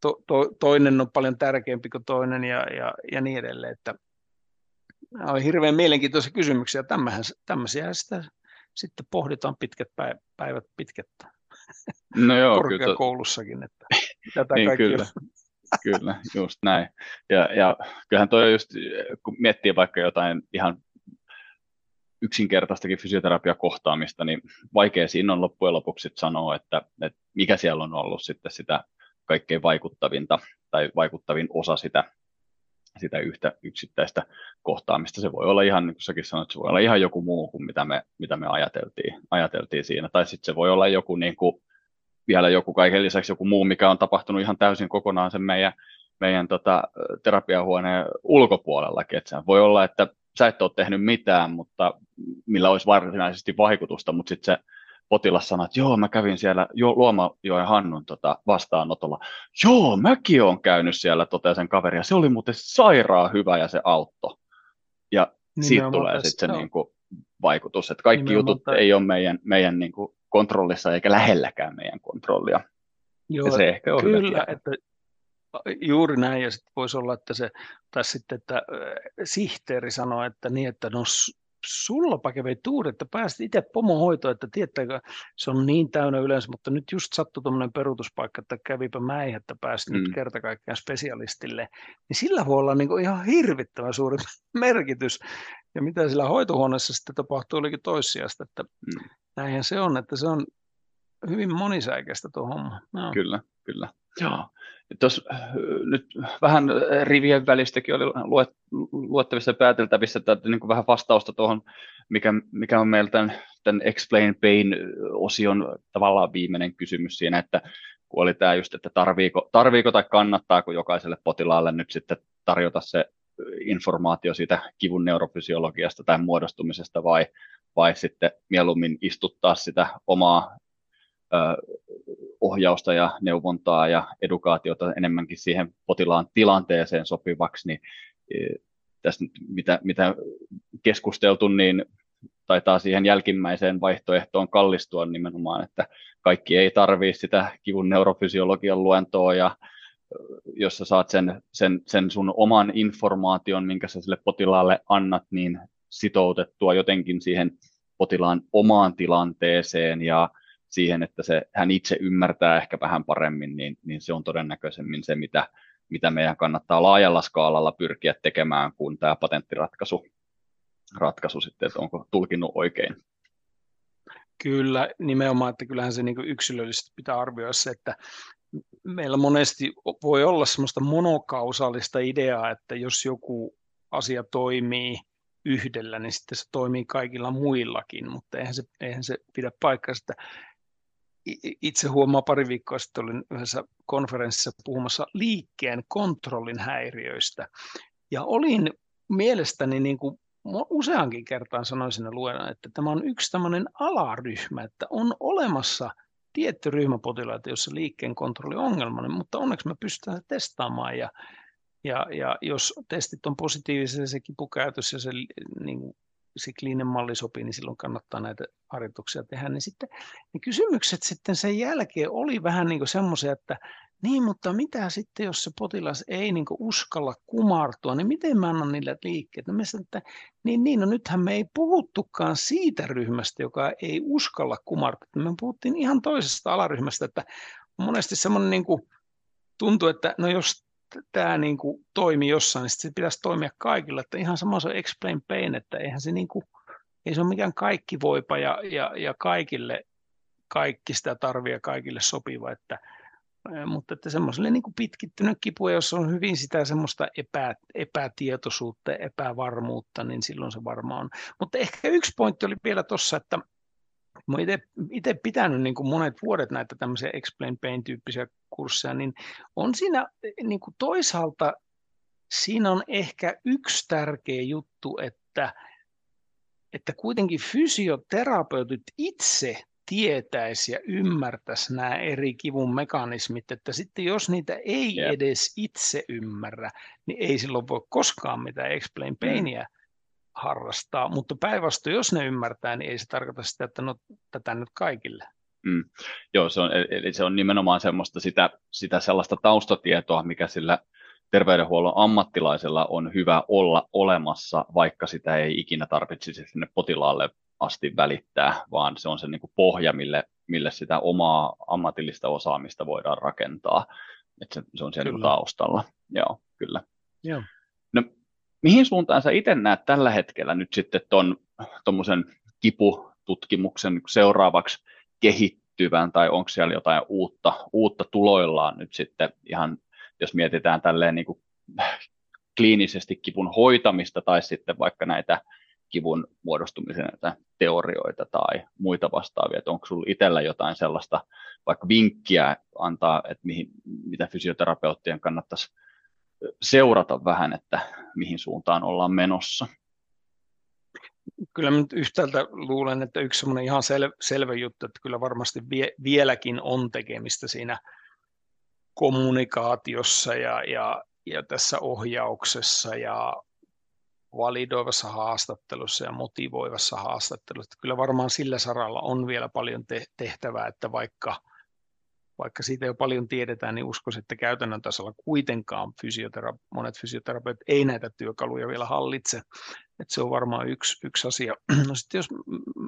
to, to, toinen on paljon tärkeämpi kuin toinen ja, ja, ja niin edelleen. Että on hirveän mielenkiintoisia kysymyksiä. Tämmöisiä, tämmöisiä sitä sitten pohditaan pitkät päivät pitkettä. No joo, korkeakoulussakin, että tätä niin, kyllä. kyllä, just näin. Ja, ja kyllähän toi just, kun miettii vaikka jotain ihan yksinkertaistakin fysioterapiakohtaamista, niin vaikea siinä on loppujen lopuksi sanoa, että, että mikä siellä on ollut sitten sitä kaikkein vaikuttavinta tai vaikuttavin osa sitä sitä yhtä yksittäistä kohtaamista. Se voi olla ihan, niin kuin säkin sanoit, se voi olla ihan joku muu kuin mitä me, mitä me ajateltiin, ajateltiin siinä. Tai sitten se voi olla joku niin kuin, vielä joku kaiken lisäksi joku muu, mikä on tapahtunut ihan täysin kokonaan sen meidän, meidän tota, terapiahuoneen ulkopuolellakin. Että voi olla, että sä et ole tehnyt mitään, mutta millä olisi varsinaisesti vaikutusta, mutta sitten se potilas sanoi, että joo, mä kävin siellä jo, Luomajoen Hannun tota, vastaanotolla. Joo, mäkin olen käynyt siellä, toteaa sen kaveri, ja se oli muuten sairaan hyvä ja se auttoi. Ja siitä tulee sitten se niin kuin, vaikutus, että kaikki Nimenomaan jutut ei ole meidän, meidän niin kuin, kontrollissa eikä lähelläkään meidän kontrollia. Joo, ja se ehkä on kyllä, että juuri näin, ja sitten voisi olla, että se, tai sitten, että sihteeri sanoo, että niin, että no kävi tuuri, että pääsit itse pomohoitoon, että tietääkö, se on niin täynnä yleensä, mutta nyt just sattui tuommoinen peruutuspaikka, että kävipä mäihin, että pääsit mm. nyt kerta kaikkiaan spesialistille, niin sillä voi olla niin ihan hirvittävän suuri merkitys. Ja mitä sillä hoitohuoneessa sitten tapahtuu, olikin toissijasta, että mm. näinhän se on, että se on hyvin monisäikeistä tuo homma. No. Kyllä, kyllä. Joo. Tuossa nyt vähän rivien välistäkin oli luet, luettavissa ja pääteltävissä, että niin kuin vähän vastausta tuohon, mikä, mikä on meillä tämän, tämän Explain Pain-osion tavallaan viimeinen kysymys siinä, että kun oli tämä just, että tarviiko, tarviiko tai kannattaako jokaiselle potilaalle nyt sitten tarjota se informaatio siitä kivun neurofysiologiasta tai muodostumisesta vai, vai sitten mieluummin istuttaa sitä omaa ohjausta ja neuvontaa ja edukaatiota enemmänkin siihen potilaan tilanteeseen sopivaksi, niin e, tässä nyt mitä, mitä keskusteltu, niin taitaa siihen jälkimmäiseen vaihtoehtoon kallistua nimenomaan, että kaikki ei tarvitse sitä kivun neurofysiologian luentoa ja jos sä saat sen, sen, sen sun oman informaation, minkä sä sille potilaalle annat, niin sitoutettua jotenkin siihen potilaan omaan tilanteeseen ja siihen, että se, hän itse ymmärtää ehkä vähän paremmin, niin, niin se on todennäköisemmin se, mitä, mitä meidän kannattaa laajalla skaalalla pyrkiä tekemään kuin tämä patenttiratkaisu ratkaisu sitten, että onko tulkinnut oikein. Kyllä, nimenomaan, että kyllähän se niin yksilöllisesti pitää arvioida se, että meillä monesti voi olla semmoista monokausaalista ideaa, että jos joku asia toimii yhdellä, niin sitten se toimii kaikilla muillakin, mutta eihän se, eihän se pidä paikkaa, että itse huomaa pari viikkoa sitten olin yhdessä konferenssissa puhumassa liikkeen kontrollin häiriöistä. Ja olin mielestäni niin kuin useankin kertaan sanoin sinne luena, että tämä on yksi tämmöinen alaryhmä, että on olemassa tietty ryhmä potilaita, jossa liikkeen kontrolli on ongelmainen, mutta onneksi me pystytään testaamaan ja, ja, ja jos testit on positiivisia, se kipukäytös ja se niin se kliininen malli sopii, niin silloin kannattaa näitä harjoituksia tehdä. Niin sitten ne kysymykset sitten sen jälkeen oli vähän niin kuin semmoisia, että niin, mutta mitä sitten, jos se potilas ei niin uskalla kumartua, niin miten mä annan niille liikkeet? No sanoin, että niin, niin, no nythän me ei puhuttukaan siitä ryhmästä, joka ei uskalla kumartua. Me puhuttiin ihan toisesta alaryhmästä, että monesti semmoinen niin kuin, tuntuu, että no jos tämä niin kuin toimi jossain, niin se pitäisi toimia kaikilla. Että ihan sama se explain pain, että eihän se, niin kuin, ei se ole mikään kaikki voipa ja, ja, ja kaikille kaikki sitä tarvii kaikille sopiva, että, mutta että semmoiselle niin pitkittynyt kipu, jos on hyvin sitä semmoista epä, epätietoisuutta, epävarmuutta, niin silloin se varmaan on. Mutta ehkä yksi pointti oli vielä tuossa, että Mä olen itse pitänyt niin kuin monet vuodet näitä tämmöisiä Explain Pain-tyyppisiä kursseja, niin on siinä niin kuin toisaalta siinä on ehkä yksi tärkeä juttu, että, että kuitenkin fysioterapeutit itse tietäisi ja ymmärtäisi nämä eri kivun mekanismit, että sitten jos niitä ei yeah. edes itse ymmärrä, niin ei silloin voi koskaan mitään explain mm. painia mm harrastaa, mutta päinvastoin, jos ne ymmärtää, niin ei se tarkoita sitä, että no tätä nyt kaikille. Mm. Joo, se on, eli se on nimenomaan semmoista sitä, sitä sellaista taustatietoa, mikä sillä terveydenhuollon ammattilaisella on hyvä olla olemassa, vaikka sitä ei ikinä tarvitsisi sinne potilaalle asti välittää, vaan se on se niin kuin pohja, mille, mille sitä omaa ammatillista osaamista voidaan rakentaa. Että se, se on siellä kyllä. taustalla. Joo, kyllä. Joo. Mihin suuntaan sä itse näet tällä hetkellä nyt sitten tuon tuommoisen kipututkimuksen seuraavaksi kehittyvän, tai onko siellä jotain uutta, uutta tuloillaan nyt sitten ihan, jos mietitään tälleen niin kuin kliinisesti kipun hoitamista tai sitten vaikka näitä kivun muodostumisen näitä teorioita tai muita vastaavia, että onko sinulla itsellä jotain sellaista vaikka vinkkiä antaa, että mihin, mitä fysioterapeuttien kannattaisi seurata vähän, että mihin suuntaan ollaan menossa. Kyllä nyt yhtäältä luulen, että yksi semmoinen ihan sel, selvä juttu, että kyllä varmasti vie, vieläkin on tekemistä siinä kommunikaatiossa ja, ja, ja tässä ohjauksessa ja validoivassa haastattelussa ja motivoivassa haastattelussa. Kyllä varmaan sillä saralla on vielä paljon tehtävää, että vaikka, vaikka siitä jo paljon tiedetään, niin uskoisin, että käytännön tasolla kuitenkaan fysiotera- monet fysioterapeutit ei näitä työkaluja vielä hallitse. Että se on varmaan yksi, yksi asia. No sitten jos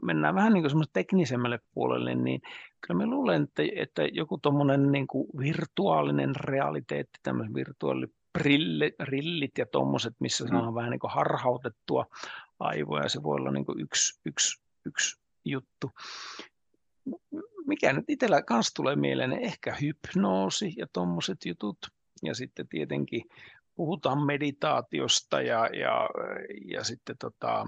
mennään vähän niin kuin teknisemmälle puolelle, niin kyllä mä luulen, että, että joku tuommoinen niin virtuaalinen realiteetti, tämmöinen virtuaali rillit ja tuommoiset, missä mm. mm. vähän niin kuin harhautettua aivoja. Se voi olla niin kuin yksi, yksi, yksi juttu. Mikä nyt itsellä kanssa tulee mieleen, ehkä hypnoosi ja tuommoiset jutut. Ja sitten tietenkin puhutaan meditaatiosta ja, ja, ja sitten tota,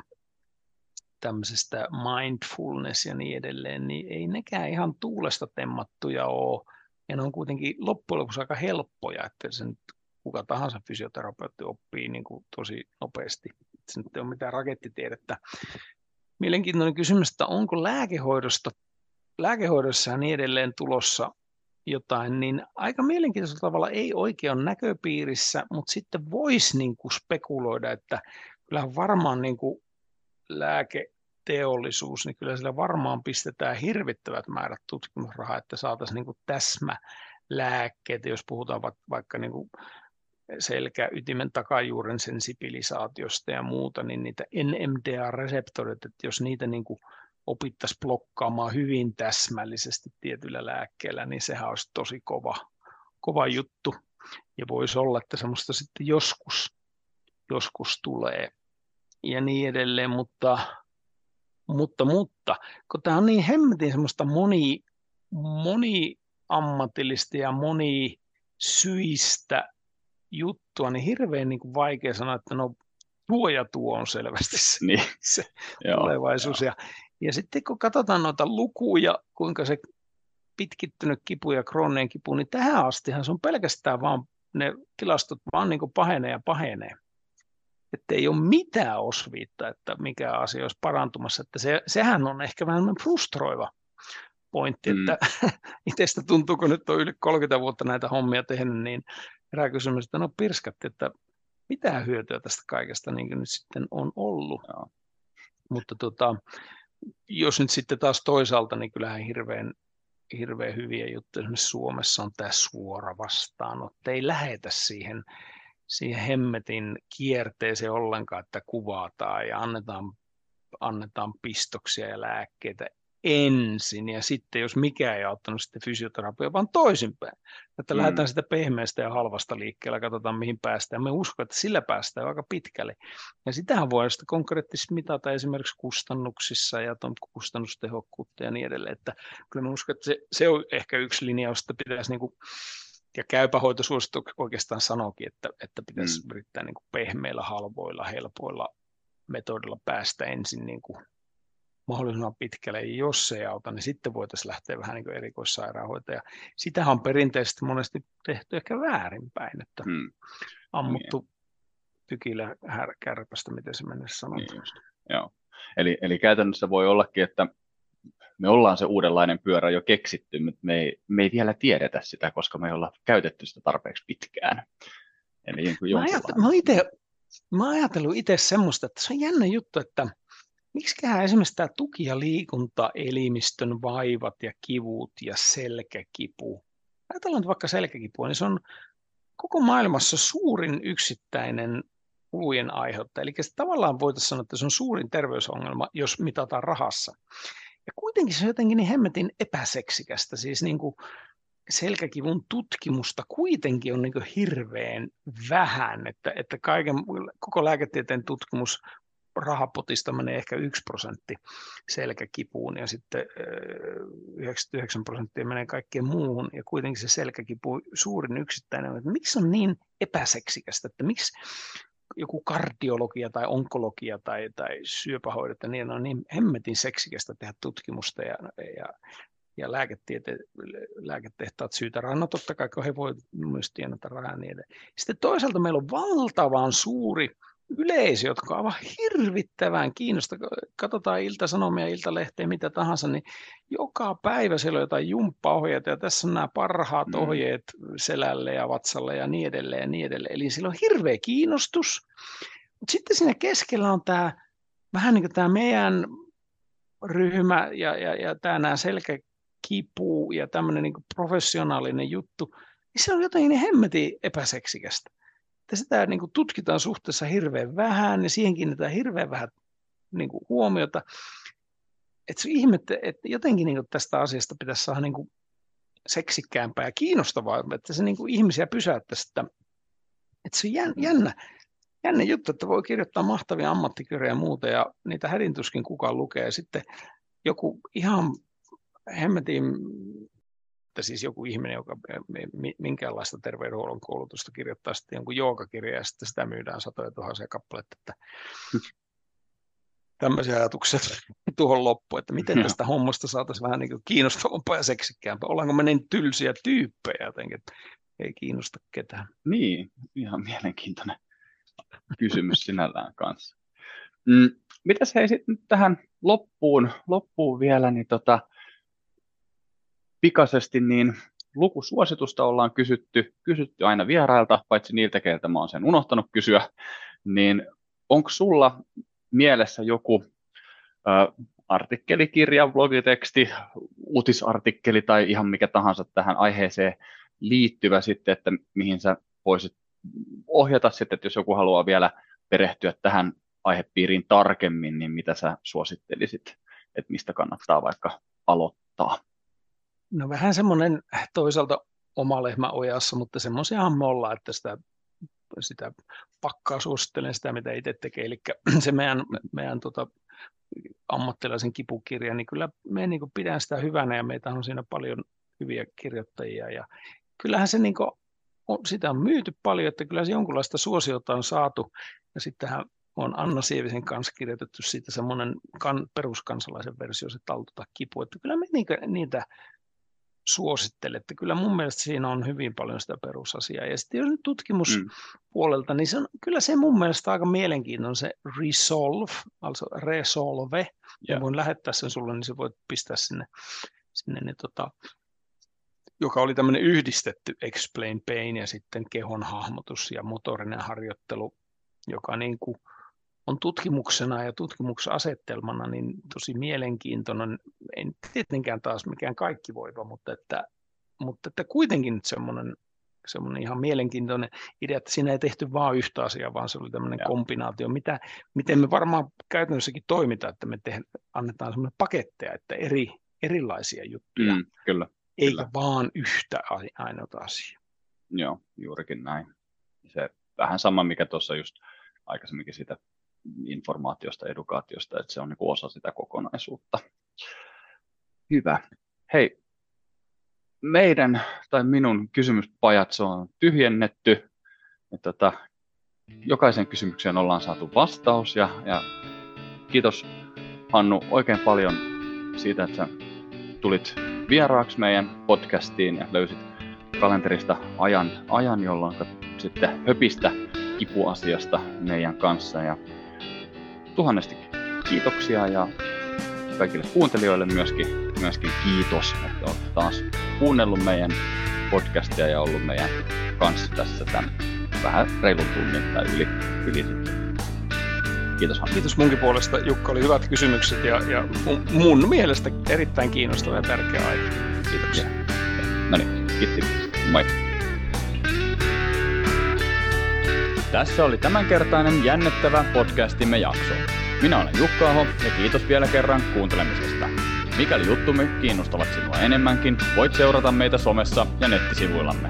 tämmöisestä mindfulness ja niin edelleen, niin ei nekään ihan tuulesta temmattuja ole. Ja ne on kuitenkin loppujen lopuksi aika helppoja, että se nyt kuka tahansa fysioterapeutti oppii niin kuin tosi nopeasti. Se nyt ei ole mitään rakettitiedettä. Mielenkiintoinen kysymys, että onko lääkehoidosta, lääkehoidossa ja niin edelleen tulossa jotain, niin aika mielenkiintoisella tavalla ei oikein ole näköpiirissä, mutta sitten voisi niin kuin spekuloida, että kyllähän varmaan niin kuin lääketeollisuus, niin kyllä sillä varmaan pistetään hirvittävät määrät tutkimusrahaa, että saataisiin niin kuin täsmälääkkeet, jos puhutaan vaikka niin kuin selkäytimen takajuuren sensibilisaatiosta ja muuta, niin niitä NMDA-reseptoreita, että jos niitä niin kuin opittaisiin blokkaamaan hyvin täsmällisesti tietyllä lääkkeellä, niin sehän olisi tosi kova, kova juttu. Ja voisi olla, että semmoista sitten joskus, joskus tulee ja niin edelleen, mutta, mutta, mutta kun tämä on niin hemmetin semmoista moni, moni ammatillista ja moni syistä juttua, niin hirveän niin kuin vaikea sanoa, että no tuo ja tuo on selvästi se, niin. se joo, tulevaisuus. Joo. Ja, ja sitten kun katsotaan noita lukuja, kuinka se pitkittynyt kipu ja krooninen kipu, niin tähän astihan se on pelkästään vaan ne tilastot vaan niin kuin pahenee ja pahenee. Että ei ole mitään osviittaa, että mikä asia olisi parantumassa. Että se, sehän on ehkä vähän frustroiva pointti, mm. että itsestä tuntuu, kun nyt on yli 30 vuotta näitä hommia tehnyt, niin herää kysymys, että no pirskatti, että mitä hyötyä tästä kaikesta niin nyt sitten on ollut. Joo. Mutta tota, jos nyt sitten taas toisaalta, niin kyllähän hirveän, hirveän hyviä juttuja esimerkiksi Suomessa on tämä suora vastaanotto. Ei lähetä siihen, siihen hemmetin kierteeseen ollenkaan, että kuvataan ja annetaan, annetaan pistoksia ja lääkkeitä ensin ja sitten jos mikä ei auttanut sitten fysioterapia, vaan toisinpäin. Että mm. lähdetään sitä pehmeästä ja halvasta liikkeellä, katsotaan mihin päästään. Me uskon, että sillä päästään aika pitkälle. Ja sitähän voi sitten konkreettisesti mitata esimerkiksi kustannuksissa ja kustannustehokkuutta ja niin edelleen. Että kyllä mä uskon, että se, se on ehkä yksi linjaus, että pitäisi niin kuin, ja käypähoitosuositukset oikeastaan sanokin, että, että pitäisi mm. yrittää niin kuin pehmeillä, halvoilla, helpoilla metodilla päästä ensin niin kuin mahdollisimman pitkälle. Ja jos se ei auta, niin sitten voitaisiin lähteä vähän niin kuin erikoissairaanhoitaja. Sitähän on perinteisesti monesti tehty ehkä väärinpäin, että hmm. ammuttu niin. tykillä kärpästä, miten se mennessä sanotaan. Niin Joo. Eli, eli käytännössä voi ollakin, että me ollaan se uudenlainen pyörä jo keksitty, mutta me ei, me ei vielä tiedetä sitä, koska me ei olla käytetty sitä tarpeeksi pitkään. Eli mä, ajattel, mä, ite, mä ajatellut itse semmoista, että se on jännä juttu, että Miksiköhän esimerkiksi tämä tuki- ja liikuntaelimistön vaivat ja kivut ja selkäkipu, ajatellaan vaikka selkäkipua, niin se on koko maailmassa suurin yksittäinen kulujen aiheuttaja. Eli tavallaan voitaisiin sanoa, että se on suurin terveysongelma, jos mitataan rahassa. Ja kuitenkin se on jotenkin niin hemmetin epäseksikästä. Siis niin kuin selkäkivun tutkimusta kuitenkin on niin hirveän vähän, että, että kaiken, koko lääketieteen tutkimus rahapotista menee ehkä 1 prosentti selkäkipuun ja sitten 99 prosenttia menee kaikkeen muuhun ja kuitenkin se selkäkipu suurin yksittäinen. Että miksi on niin epäseksikästä, että miksi joku kardiologia tai onkologia tai, tai syöpähoidot ja niin on niin hemmetin seksikästä tehdä tutkimusta ja, ja, ja lääketehtaat syytä rahaa. No totta kai, he voivat myös tienata rahaa niin edelleen. Sitten toisaalta meillä on valtavan suuri yleisö, jotka ovat hirvittävän kiinnostavia. Katsotaan iltasanomia, iltalehteä, mitä tahansa, niin joka päivä siellä on jotain jumppaohjeita ja tässä on nämä parhaat mm. ohjeet selälle ja vatsalle ja niin edelleen ja niin edelleen. Eli sillä on hirveä kiinnostus, sitten siinä keskellä on tämä vähän niin kuin tämä meidän ryhmä ja, ja, ja tämä nämä selkäkipu ja tämmöinen niin professionaalinen juttu, niin se on jotenkin niin hemmetin epäseksikästä. Että sitä niin kuin tutkitaan suhteessa hirveän vähän ja siihen kiinnitetään hirveän vähän niin kuin huomiota. Että se ihme, että jotenkin niin kuin tästä asiasta pitäisi saada niin kuin seksikkäämpää ja kiinnostavaa, että se niin kuin ihmisiä pysäyttäisi sitä. Että se on jännä, jännä juttu, että voi kirjoittaa mahtavia ammattikirjoja ja muuta, ja niitä hädintuskin kukaan lukee. Ja sitten joku ihan hemmetin, että siis joku ihminen, joka minkäänlaista terveydenhuollon koulutusta kirjoittaa sitten jonkun joogakirja, ja sitten sitä myydään satoja tuhansia kappaletta, että tämmöisiä ajatuksia tuohon loppuun, että miten tästä hommasta saataisiin vähän niin kiinnostavampaa ja seksikkäämpää. Ollaanko me niin tylsiä tyyppejä jotenkin, että ei kiinnosta ketään. Niin, ihan mielenkiintoinen kysymys sinällään kanssa. Mm, mitäs hei sitten tähän loppuun, loppuun vielä, niin tota, pikaisesti niin lukusuositusta ollaan kysytty, kysytty aina vierailta, paitsi niiltä, keiltä mä oon sen unohtanut kysyä, niin onko sulla mielessä joku ö, artikkelikirja, blogiteksti, uutisartikkeli tai ihan mikä tahansa tähän aiheeseen liittyvä sitten, että mihin sä voisit ohjata sitten, että jos joku haluaa vielä perehtyä tähän aihepiiriin tarkemmin, niin mitä sä suosittelisit, että mistä kannattaa vaikka aloittaa? No vähän semmoinen toisaalta oma lehmä ojassa, mutta semmoisiahan me ollaan, että sitä, sitä pakkaa suosittelen sitä, mitä itse tekee. Eli se meidän, meidän tota, ammattilaisen kipukirja, niin kyllä me niin pidän sitä hyvänä ja meitä on siinä paljon hyviä kirjoittajia. Ja kyllähän se niin kuin, on, sitä on myyty paljon, että kyllä se jonkunlaista suosiota on saatu. Ja sittenhän on Anna Sievisen kanssa kirjoitettu siitä semmoinen kan, peruskansalaisen versio, se taltuta kipu, että kyllä me niitä, niitä suosittelen, että kyllä mun mielestä siinä on hyvin paljon sitä perusasiaa. Ja sitten jos nyt tutkimuspuolelta, mm. niin se on, kyllä se mun mielestä aika mielenkiintoinen se Resolve, also Resolve, ja voin lähettää sen sulle, niin se voit pistää sinne, sinne niin tota, joka oli tämmöinen yhdistetty explain pain ja sitten kehon hahmotus ja motorinen harjoittelu, joka niin kuin on tutkimuksena ja tutkimuksen asettelmana niin tosi mielenkiintoinen. Ei tietenkään taas mikään kaikki voiva, mutta että, mutta että kuitenkin semmoinen, semmoinen ihan mielenkiintoinen idea, että siinä ei tehty vain yhtä asiaa, vaan se oli tämmöinen ja. kombinaatio. Mitä, miten me varmaan käytännössäkin toimitaan, että me tehdään, annetaan semmoinen paketteja, että eri, erilaisia juttuja. Mm, kyllä eikä Kyllä. vaan yhtä ainoa asia. Joo, juurikin näin. Se vähän sama, mikä tuossa just aikaisemminkin sitä informaatiosta, edukaatiosta, että se on niin osa sitä kokonaisuutta. Hyvä. Hei, meidän tai minun kysymyspajat on tyhjennetty. Tota, jokaisen kysymykseen ollaan saatu vastaus ja, ja kiitos Hannu oikein paljon siitä, että tulit vieraaksi meidän podcastiin ja löysit kalenterista ajan, ajan jolloin sitten höpistä kipuasiasta meidän kanssa. Ja tuhannesti kiitoksia ja kaikille kuuntelijoille myöskin, myöskin kiitos, että olet taas kuunnellut meidän podcastia ja ollut meidän kanssa tässä tämän vähän reilun tunnin tai yli, yli Kiitos Hanna. Kiitos munkin puolesta. Jukka oli hyvät kysymykset ja, ja mun, mun mielestä erittäin kiinnostava ja tärkeä aihe. Kiitoksia. No niin, kiitti. Moi. Tässä oli tämänkertainen jännittävä podcastimme jakso. Minä olen Jukka Aho ja kiitos vielä kerran kuuntelemisesta. Mikäli juttumme kiinnostavat sinua enemmänkin, voit seurata meitä somessa ja nettisivuillamme.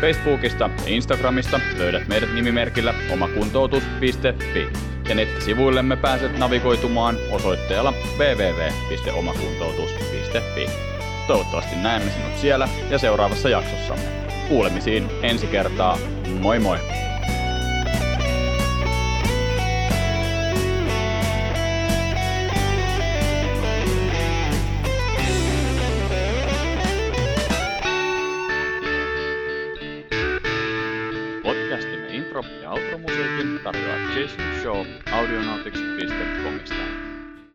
Facebookista ja Instagramista löydät meidät nimimerkillä omakuntoutus.fi ja nettisivuillemme pääset navigoitumaan osoitteella www.omakuntoutus.fi. Toivottavasti näemme sinut siellä ja seuraavassa jaksossamme. Kuulemisiin ensi kertaa. Moi moi!